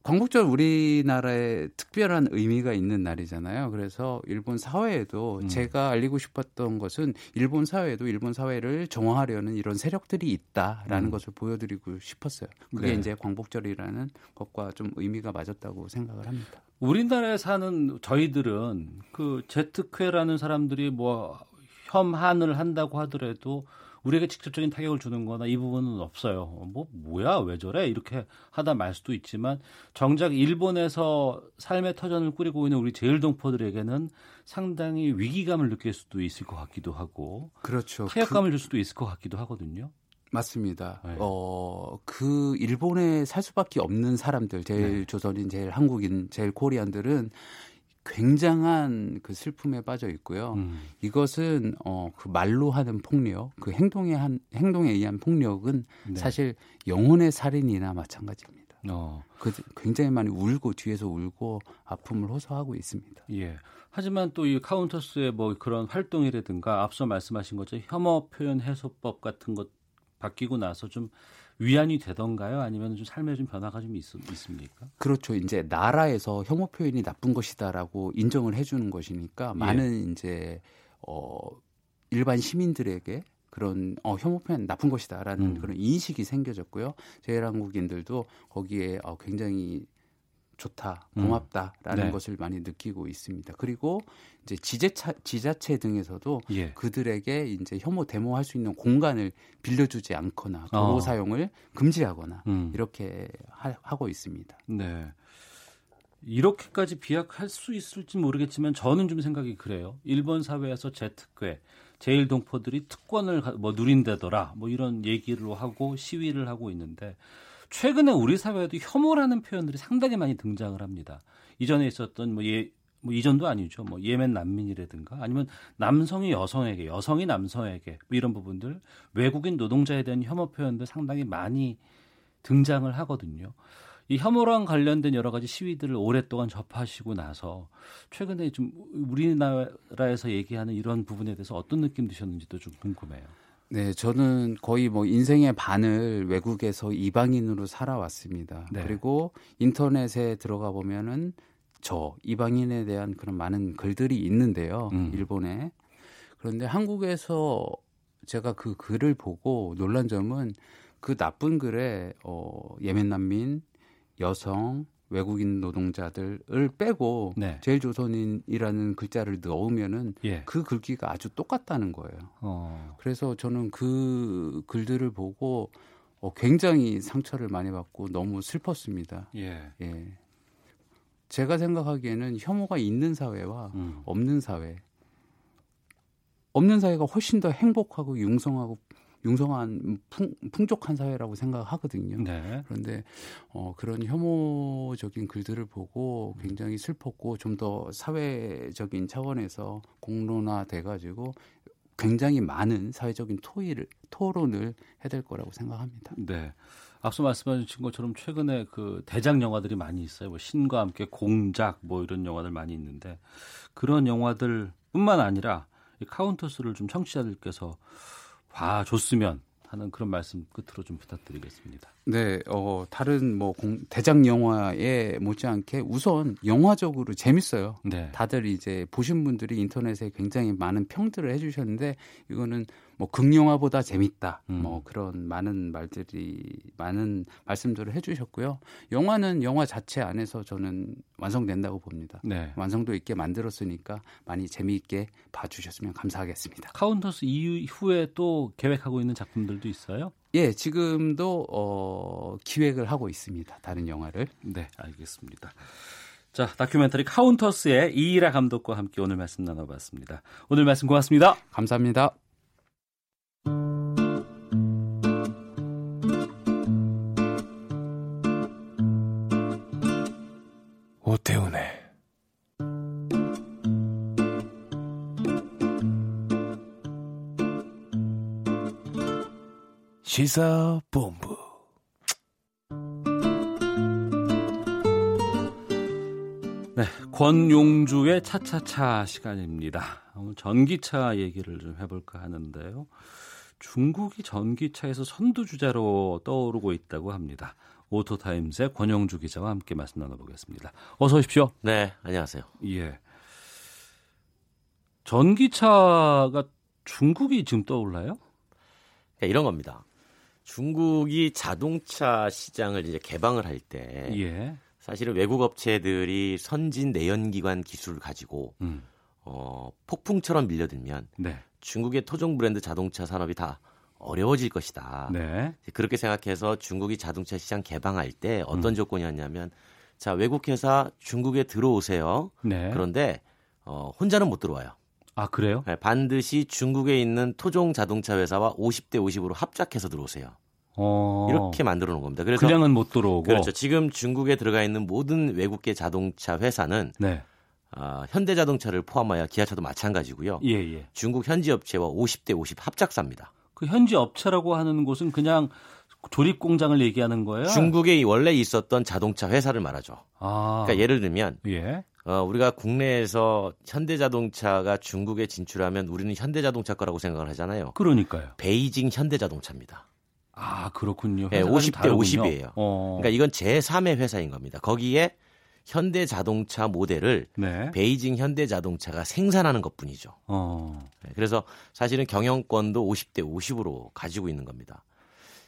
광복절 우리나라에 특별한 의미가 있는 날이잖아요. 그래서 일본 사회에도 음. 제가 알리고 싶었던 것은 일본 사회에도 일본 사회를 정화하려는 이런 세력들이 있다라는 음. 것을 보여드리고 싶었어요. 그게 네. 이제 광복절이라는 것과 좀 의미가 맞았다고 생각을 합니다. 우리나라에 사는 저희들은 그 제트쾌라는 사람들이 뭐 혐한을 한다고 하더라도 우리에게 직접적인 타격을 주는 거나 이 부분은 없어요. 뭐, 뭐야, 왜 저래? 이렇게 하다 말 수도 있지만 정작 일본에서 삶의 터전을 꾸리고 있는 우리 제일 동포들에게는 상당히 위기감을 느낄 수도 있을 것 같기도 하고. 그렇죠. 타격감을 그... 줄 수도 있을 것 같기도 하거든요. 맞습니다. 네. 어, 그 일본에 살 수밖에 없는 사람들, 제일 네. 조선인, 제일 한국인, 제일 코리안들은 굉장한 그 슬픔에 빠져 있고요. 음. 이것은 어, 그 말로 하는 폭력, 그 행동에 한 행동에 의한 폭력은 네. 사실 영혼의 살인이나 마찬가지입니다. 어. 그 굉장히 많이 울고 뒤에서 울고 아픔을 호소하고 있습니다. 예. 하지만 또 이 카운터스의 뭐 그런 활동이라든가 앞서 말씀하신 것처럼 혐오 표현 해소법 같은 것 바뀌고 나서 좀 위안이 되던가요? 아니면 좀 삶에 좀 변화가 좀 있, 있습니까? 그렇죠. 이제 나라에서 혐오 표현이 나쁜 것이다라고 인정을 해주는 것이니까 예. 많은 이제 어 일반 시민들에게 그런 어, 혐오 표현 나쁜 것이다라는 음. 그런 인식이 생겨졌고요. 제일한국인들도 거기에 어, 굉장히 좋다, 음. 고맙다라는 음. 네. 것을 많이 느끼고 있습니다. 그리고 이제 지자체, 지자체 등에서도 예. 그들에게 이제 혐오 데모할 수 있는 공간을 빌려주지 않거나 도로 어. 사용을 금지하거나 음. 이렇게 하, 고 있습니다. 네. 이렇게까지 비약할 수 있을지 모르겠지만 저는 좀 생각이 그래요. 일본 사회에서 제특괴, 제일 동포들이 특권을 뭐 누린다더라, 뭐 이런 얘기를 하고 시위를 하고 있는데 최근에 우리 사회에도 혐오라는 표현들이 상당히 많이 등장을 합니다. 이전에 있었던 뭐 예, 뭐 이전도 아니죠. 뭐 예멘 난민이라든가 아니면 남성이 여성에게, 여성이 남성에게 뭐 이런 부분들 외국인 노동자에 대한 혐오 표현들 상당히 많이 등장을 하거든요. 이 혐오랑 관련된 여러 가지 시위들을 오랫동안 접하시고 나서 최근에 좀 우리나라에서 얘기하는 이런 부분에 대해서 어떤 느낌 드셨는지도 좀 궁금해요. 네, 저는 거의 뭐 인생의 반을 외국에서 이방인으로 살아왔습니다. 네. 그리고 인터넷에 들어가 보면은 저 이방인에 대한 그런 많은 글들이 있는데요. 음. 일본에. 그런데 한국에서 제가 그 글을 보고 놀란 점은 그 나쁜 글에 어 예멘 난민, 여성, 외국인 노동자들을 빼고 네. 제일조선인이라는 글자를 넣으면은 예. 그 글귀가 아주 똑같다는 거예요. 어. 그래서 저는 그 글들을 보고 어, 굉장히 상처를 많이 받고 너무 슬펐습니다. 예. 예. 제가 생각하기에는 혐오가 있는 사회와 음. 없는 사회, 없는 사회가 훨씬 더 행복하고 융성하고 융성한 풍, 풍족한 사회라고 생각하거든요. 네. 그런데 어, 그런 혐오적인 글들을 보고 굉장히 슬펐고 좀 더 사회적인 차원에서 공론화돼 가지고 굉장히 많은 사회적인 토의를 토론을 해야 될 거라고 생각합니다. 네. 앞서 말씀하신 것처럼 최근에 그 대작 영화들이 많이 있어요. 뭐 신과 함께 공작 뭐 이런 영화들 많이 있는데 그런 영화들뿐만 아니라 이 카운터스를 좀 청취자들께서 봐줬으면 하는 그런 말씀 끝으로 좀 부탁드리겠습니다. 네, 어, 다른 뭐 공, 대작 영화에 못지않게 우선 영화적으로 재밌어요. 네. 다들 이제 보신 분들이 인터넷에 굉장히 많은 평들을 해주셨는데 이거는 뭐 극영화보다 재밌다. 음. 뭐 그런 많은 말들이 많은 말씀들을 해주셨고요. 영화는 영화 자체 안에서 저는 완성된다고 봅니다. 네. 완성도 있게 만들었으니까 많이 재미있게 봐주셨으면 감사하겠습니다. 카운터스 이후에 또 계획하고 있는 작품들도 있어요? 예, 지금도 어, 기획을 하고 있습니다. 다른 영화를. 네, 알겠습니다. 자, 다큐멘터리 카운터스의 이일하 감독과 함께 오늘 말씀 나눠봤습니다. 오늘 말씀 고맙습니다. 감사합니다. 오태훈의 시사본부 네, 권용주의 차차차 시간입니다. 오늘 전기차 얘기를 좀 해볼까 하는데요. 중국이 전기차에서 선두주자로 떠오르고 있다고 합니다. 오토타임스의 권영주 기자와 함께 말씀 나눠보겠습니다. 어서 오십시오. 네, 안녕하세요. 예. 전기차가 중국이 지금 떠올라요? 그러니까 이런 겁니다. 중국이 자동차 시장을 이제 개방을 할 때, 예. 사실은 외국 업체들이 선진 내연기관 기술을 가지고 음. 어, 폭풍처럼 밀려들면 네. 중국의 토종 브랜드 자동차 산업이 다 어려워질 것이다. 네. 그렇게 생각해서 중국이 자동차 시장 개방할 때 어떤 음. 조건이었냐면 자 외국 회사 중국에 들어오세요. 네. 그런데 어, 혼자는 못 들어와요. 아 그래요? 네, 반드시 중국에 있는 토종 자동차 회사와 50대 50으로 합작해서 들어오세요. 어... 이렇게 만들어 놓은 겁니다. 그래서 그냥은 못 들어오고 그렇죠. 지금 중국에 들어가 있는 모든 외국계 자동차 회사는 네. 어, 현대자동차를 포함하여 기아차도 마찬가지고요. 예, 예. 중국 현지 업체와 50대 50 합작사입니다. 그 현지 업체라고 하는 곳은 그냥 조립 공장을 얘기하는 거예요? 중국에 원래 있었던 자동차 회사를 말하죠. 아. 그러니까 예를 들면 예. 어, 우리가 국내에서 현대자동차가 중국에 진출하면 우리는 현대자동차 거라고 생각을 하잖아요. 그러니까요. 베이징 현대자동차입니다. 아, 그렇군요. 네, 50대 다르군요. 50이에요. 어. 그러니까 이건 제3의 회사인 겁니다. 거기에 현대 자동차 모델을 네. 베이징 현대 자동차가 생산하는 것 뿐이죠. 어. 네, 그래서 사실은 경영권도 50대 50으로 가지고 있는 겁니다.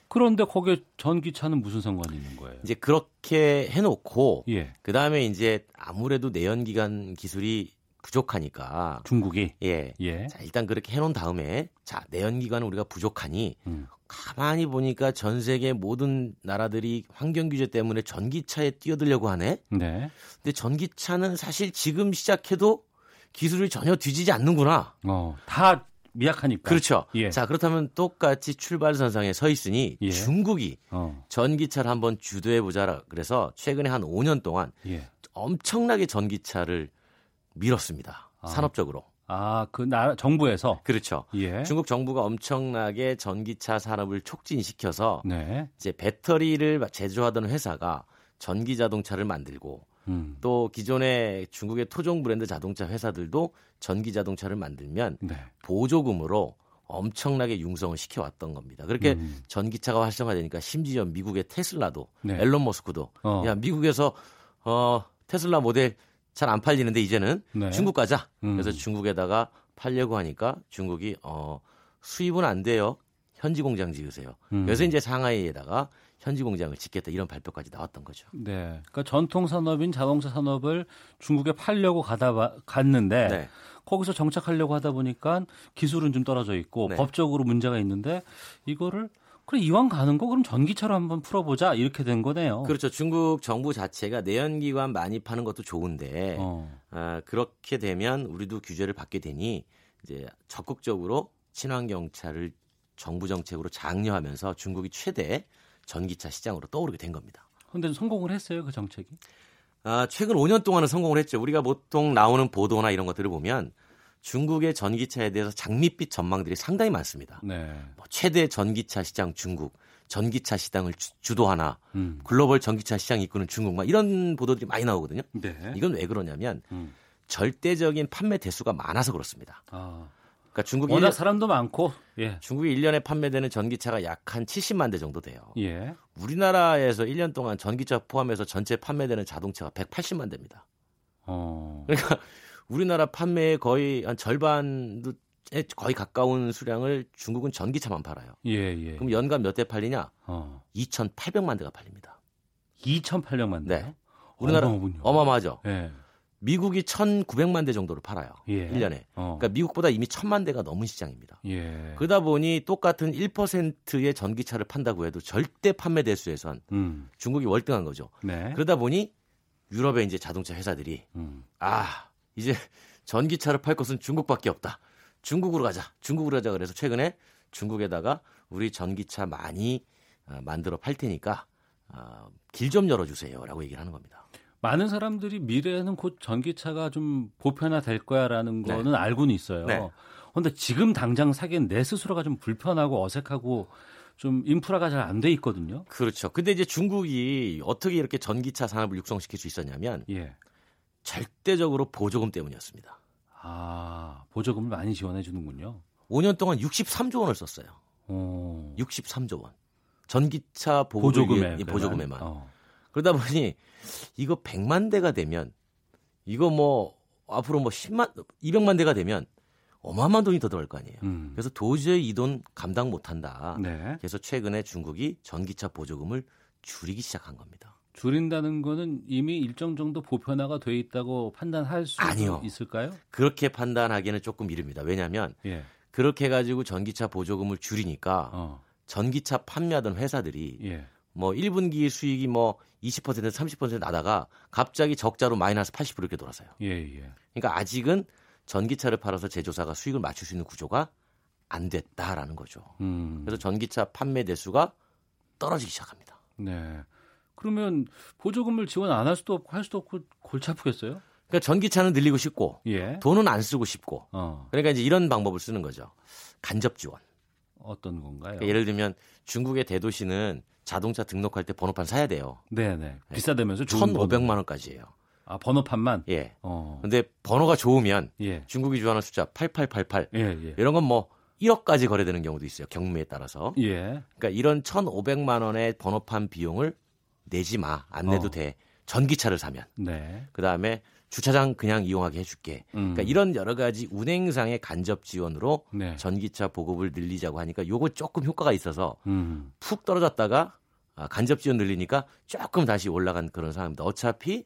그런데 거기에 전기차는 무슨 상관이 있는 거예요? 이제 그렇게 해놓고 예. 그 다음에 이제 아무래도 내연기관 기술이 부족하니까 중국이 예. 예. 자, 일단 그렇게 해놓은 다음에 자 내연기관은 우리가 부족하니 음. 가만히 보니까 전 세계 모든 나라들이 환경 규제 때문에 전기차에 뛰어들려고 하네. 네. 근데 전기차는 사실 지금 시작해도 기술이 전혀 뒤지지 않는구나. 어, 다 미약하니까. 그렇죠. 예. 자, 그렇다면 똑같이 출발선상에 서 있으니 예. 중국이 어. 전기차를 한번 주도해 보자라 그래서 최근에 한 5년 동안 예. 엄청나게 전기차를 밀었습니다. 아. 산업적으로. 아, 그 나라 정부에서 그렇죠. 예. 중국 정부가 엄청나게 전기차 산업을 촉진시켜서 네. 이제 배터리를 제조하던 회사가 전기 자동차를 만들고 음. 또 기존의 중국의 토종 브랜드 자동차 회사들도 전기 자동차를 만들면 네. 보조금으로 엄청나게 융성을 시켜왔던 겁니다. 그렇게 음. 전기차가 활성화되니까 심지어 미국의 테슬라도 네. 앨런 머스크도 어. 야 미국에서 어 테슬라 모델 잘 안 팔리는데 이제는 네. 중국 가자. 음. 그래서 중국에다가 팔려고 하니까 중국이 어 수입은 안 돼요. 현지 공장 지으세요. 음. 그래서 이제 상하이에다가 현지 공장을 짓겠다 이런 발표까지 나왔던 거죠. 네. 그러니까 전통 산업인 자동차 산업을 중국에 팔려고 가다 갔는데 네. 거기서 정착하려고 하다 보니까 기술은 좀 떨어져 있고 네. 법적으로 문제가 있는데 이거를 그래 이왕 가는 거 그럼 전기차로 한번 풀어보자 이렇게 된 거네요. 그렇죠. 중국 정부 자체가 내연기관 많이 파는 것도 좋은데 어. 아, 그렇게 되면 우리도 규제를 받게 되니 이제 적극적으로 친환경차를 정부 정책으로 장려하면서 중국이 최대 전기차 시장으로 떠오르게 된 겁니다. 그런데 성공을 했어요 그 정책이? 아, 최근 5년 동안은 성공을 했죠. 우리가 보통 나오는 보도나 이런 것들을 보면 중국의 전기차에 대해서 장밋빛 전망들이 상당히 많습니다. 네. 뭐 최대 전기차 시장 중국, 전기차 시장을 주, 도하나 음. 글로벌 전기차 시장 이끄는 중국, 막 이런 보도들이 많이 나오거든요. 네. 이건 왜 그러냐면 음. 절대적인 판매 대수가 많아서 그렇습니다. 아. 그러니까 중국이 워낙 1년, 사람도 많고 예. 중국이 1년에 판매되는 전기차가 약 한 70만 대 정도 돼요. 예. 우리나라에서 1년 동안 전기차 포함해서 전체 판매되는 자동차가 180만 대입니다. 어. 그러니까 우리나라 판매의 거의 한 절반도 거의 가까운 수량을 중국은 전기차만 팔아요. 예, 예. 그럼 연간 몇 대 팔리냐? 어. 2,800만 대가 팔립니다. 2,800만 대? 네. 우리나라 어마어마군요. 어마어마하죠. 예. 미국이 1,900만 대 정도를 팔아요. 예. 1년에. 어. 그러니까 미국보다 이미 1,000만 대가 넘은 시장입니다. 예. 그러다 보니 똑같은 1%의 전기차를 판다고 해도 절대 판매 대수에선 음. 중국이 월등한 거죠. 네. 그러다 보니 유럽의 이제 자동차 회사들이 음. 아, 이제 전기차를 팔 곳은 중국밖에 없다. 중국으로 가자. 중국으로 가자 그래서 최근에 중국에다가 우리 전기차 많이 어, 만들어 팔 테니까 어, 길좀 열어주세요라고 얘기를 하는 겁니다. 많은 사람들이 미래에는 곧 전기차가 좀 보편화될 거야라는 네. 거는 알고는 있어요. 네. 그런데 지금 당장 사기엔 내 스스로가 좀 불편하고 어색하고 좀 인프라가 잘 안 돼 있거든요. 그렇죠. 근데 이제 중국이 어떻게 이렇게 전기차 산업을 육성시킬 수 있었냐면 예. 절대적으로 보조금 때문이었습니다. 아, 보조금을 많이 지원해 주는군요. 5년 동안 63조 원을 썼어요. 오. 63조 원. 전기차 보조금에, 보조금에만. 어. 그러다 보니 이거 100만 대가 되면 이거 뭐 앞으로 뭐 10만 200만 대가 되면 어마어마한 돈이 더 들어갈 거 아니에요. 음. 그래서 도저히 이 돈 감당 못 한다. 네. 그래서 최근에 중국이 전기차 보조금을 줄이기 시작한 겁니다. 줄인다는 거는 이미 일정 정도 보편화가 돼 있다고 판단할 수 아니요. 있을까요? 그렇게 판단하기에는 조금 이릅니다. 왜냐하면 예. 그렇게 해가지고 전기차 보조금을 줄이니까 어. 전기차 판매하던 회사들이 예. 뭐 1분기 수익이 뭐 20% 30% 나다가 갑자기 적자로 마이너스 80% 이렇게 돌아서요. 예, 예. 그러니까 아직은 전기차를 팔아서 제조사가 수익을 맞출 수 있는 구조가 안 됐다라는 거죠. 음. 그래서 전기차 판매 대수가 떨어지기 시작합니다. 네. 그러면 보조금을 지원 안 할 수도 없고 할 수도 없고 골치 아프겠어요? 그러니까 전기차는 늘리고 싶고 예. 돈은 안 쓰고 싶고 어. 그러니까 이제 이런 방법을 쓰는 거죠. 간접 지원. 어떤 건가요? 그러니까 예를 들면 중국의 대도시는 자동차 등록할 때 번호판 사야 돼요. 네네. 네. 비싸다면서 1,500만 원까지예요. 아, 번호판만? 예. 어. 근데 번호가 좋으면 예. 중국이 좋아하는 숫자 8888 예, 예. 이런 건 뭐 1억까지 거래되는 경우도 있어요. 경매에 따라서. 예. 그러니까 이런 1,500만 원의 번호판 비용을 내지 마. 안 내도 어. 돼. 전기차를 사면. 네. 그다음에 주차장 그냥 이용하게 해줄게. 음. 그러니까 이런 여러 가지 운행상의 간접 지원으로 네. 전기차 보급을 늘리자고 하니까 요거 조금 효과가 있어서 음. 푹 떨어졌다가 아, 간접 지원 늘리니까 조금 다시 올라간 그런 상황입니다. 어차피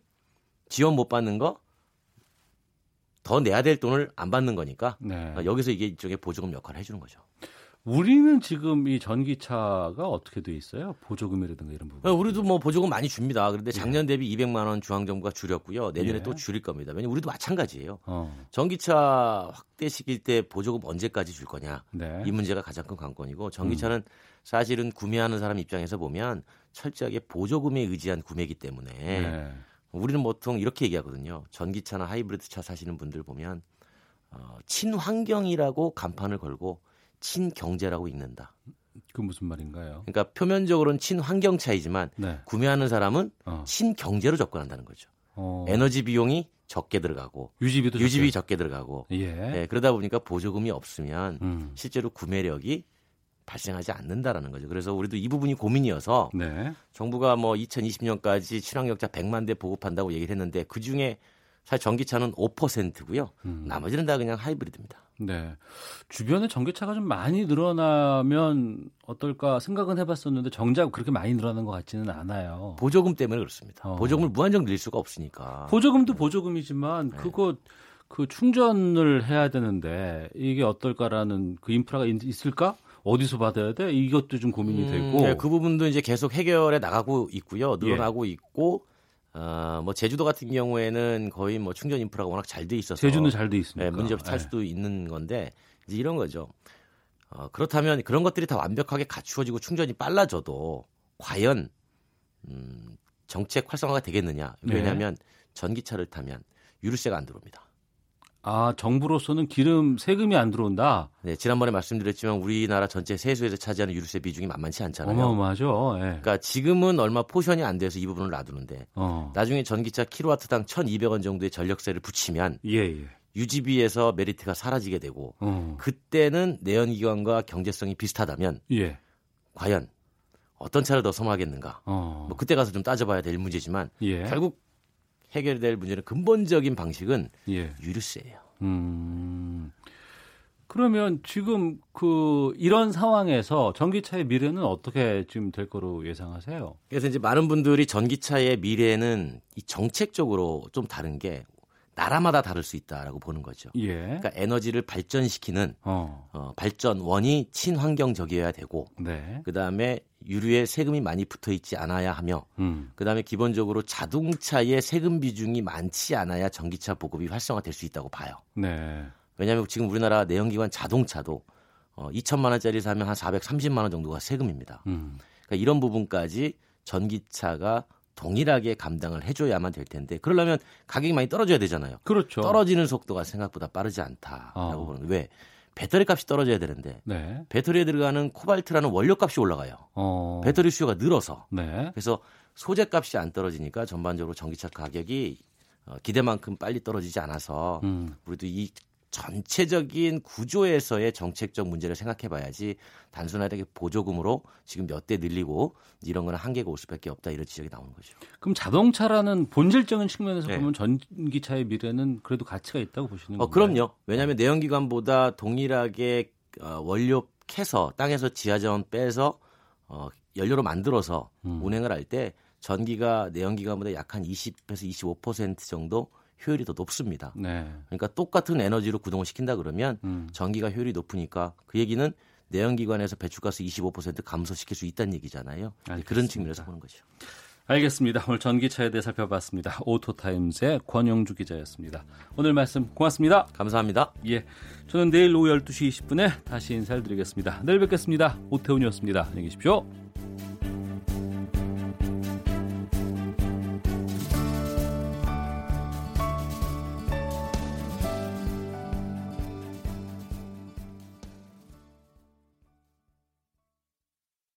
지원 못 받는 거 더 내야 될 돈을 안 받는 거니까 네. 여기서 이게 이쪽에 보조금 역할을 해주는 거죠. 우리는 지금 이 전기차가 어떻게 돼 있어요? 보조금이라든가 이런 부분. 어, 우리도 뭐 보조금 많이 줍니다. 그런데 예. 작년 대비 200만 원 중앙 정부가 줄였고요. 내년에 예. 또 줄일 겁니다. 왜냐면 우리도 마찬가지예요. 어. 전기차 확대 시킬 때 보조금 언제까지 줄 거냐. 네. 이 문제가 가장 큰 관건이고 전기차는 음. 사실은 구매하는 사람 입장에서 보면 철저하게 보조금에 의지한 구매이기 때문에 네. 우리는 보통 이렇게 얘기하거든요. 전기차나 하이브리드 차 사시는 분들 보면 어, 친환경이라고 간판을 걸고 친경제라고 읽는다. 그 무슨 말인가요? 그러니까 표면적으로는 친환경 차이지만 네. 구매하는 사람은 어. 친경제로 접근한다는 거죠. 어. 에너지 비용이 적게 들어가고 유지비도 유지비 적게, 적게 들어가고 예. 네, 그러다 보니까 보조금이 없으면 음. 실제로 구매력이 발생하지 않는다라는 거죠. 그래서 우리도 이 부분이 고민이어서 네. 정부가 뭐 2020년까지 친환경차 100만 대 보급한다고 얘기를 했는데 그 중에 사실 전기차는 5%고요. 음. 나머지는 다 그냥 하이브리드입니다. 네. 주변에 전기차가 좀 많이 늘어나면 어떨까 생각은 해봤었는데 정작 그렇게 많이 늘어나는 것 같지는 않아요. 보조금 때문에 그렇습니다. 어. 보조금을 무한정 늘릴 수가 없으니까. 보조금도 보조금이지만 네. 그거 그 충전을 해야 되는데 이게 어떨까라는 그 인프라가 있을까? 어디서 받아야 돼? 이것도 좀 고민이 음, 되고. 네, 그 부분도 이제 계속 해결해 나가고 있고요. 늘어나고 예. 있고 어, 뭐 제주도 같은 경우에는 거의 뭐 충전 인프라가 워낙 잘 돼 있어서 제주는 잘 돼 있습니다. 네, 문제 없이 살 네. 수도 있는 건데 이제 이런 거죠. 어, 그렇다면 그런 것들이 다 완벽하게 갖추어지고 충전이 빨라져도 과연 음, 정책 활성화가 되겠느냐? 네. 왜냐하면 네. 전기차를 타면 유류세가 안 들어옵니다. 아, 정부로서는 기름 세금이 안 들어온다. 네, 지난번에 말씀드렸지만 우리나라 전체 세수에서 차지하는 유류세 비중이 만만치 않잖아요. 어마어마하죠. 예. 그러니까 지금은 얼마 포션이 안 돼서 이 부분을 놔두는데 어. 나중에 전기차 킬로와트당 1,200원 정도의 전력세를 붙이면 예, 예. 유지비에서 메리트가 사라지게 되고 어. 그때는 내연 기관과 경제성이 비슷하다면 예. 과연 어떤 차를 더 선호하겠는가? 어. 뭐 그때 가서 좀 따져봐야 될 문제지만 예. 결국 해결될 문제는 근본적인 방식은 예. 유류세예요. 음. 그러면 지금 그 이런 상황에서 전기차의 미래는 어떻게 지금 될 거로 예상하세요? 그래서 이제 많은 분들이 전기차의 미래는 이 정책적으로 좀 다른 게 나라마다 다를 수 있다라고 보는 거죠. 예. 그러니까 에너지를 발전시키는 어. 어, 발전원이 친환경적이어야 되고, 네. 그 다음에 유류에 세금이 많이 붙어 있지 않아야 하며, 음. 그 다음에 기본적으로 자동차의 세금 비중이 많지 않아야 전기차 보급이 활성화될 수 있다고 봐요. 네. 왜냐하면 지금 우리나라 내연기관 자동차도 어, 2천만 원짜리 사면 한 430만 원 정도가 세금입니다. 음. 그러니까 이런 부분까지 전기차가 동일하게 감당을 해줘야만 될 텐데 그러려면 가격이 많이 떨어져야 되잖아요. 그렇죠. 떨어지는 속도가 생각보다 빠르지 않다라고 어. 보는 왜 배터리 값이 떨어져야 되는데 네. 배터리에 들어가는 코발트라는 원료 값이 올라가요. 어. 배터리 수요가 늘어서 네. 그래서 소재 값이 안 떨어지니까 전반적으로 전기차 가격이 어, 기대만큼 빨리 떨어지지 않아서 음. 우리도 이 전체적인 구조에서의 정책적 문제를 생각해 봐야지 단순하게 보조금으로 지금 몇 대 늘리고 이런 거는 한계가 올 수밖에 없다 이런 지적이 나오는 거죠. 그럼 자동차라는 본질적인 측면에서 네. 보면 전기차의 미래는 그래도 가치가 있다고 보시는 거예요? 어, 그럼요. 왜냐하면 내연기관보다 동일하게 어, 원료 캐서 땅에서 지하자원 빼서 어, 연료로 만들어서 음. 운행을 할 때 전기가 내연기관보다 약 한 20에서 25% 정도 효율이 더 높습니다. 네. 그러니까 똑같은 에너지로 구동을 시킨다 그러면 음. 전기가 효율이 높으니까 그 얘기는 내연기관에서 배출가스 25% 감소시킬 수 있다는 얘기잖아요. 알겠습니다. 그런 측면에서 보는 거죠. 알겠습니다. 오늘 전기차에 대해 살펴봤습니다. 오토타임즈의 권영주 기자였습니다. 오늘 말씀 고맙습니다. 감사합니다. 예, 저는 내일 오후 12시 20분에 다시 인사를 드리겠습니다. 내일 뵙겠습니다. 오태훈이었습니다. 안녕히 계십시오.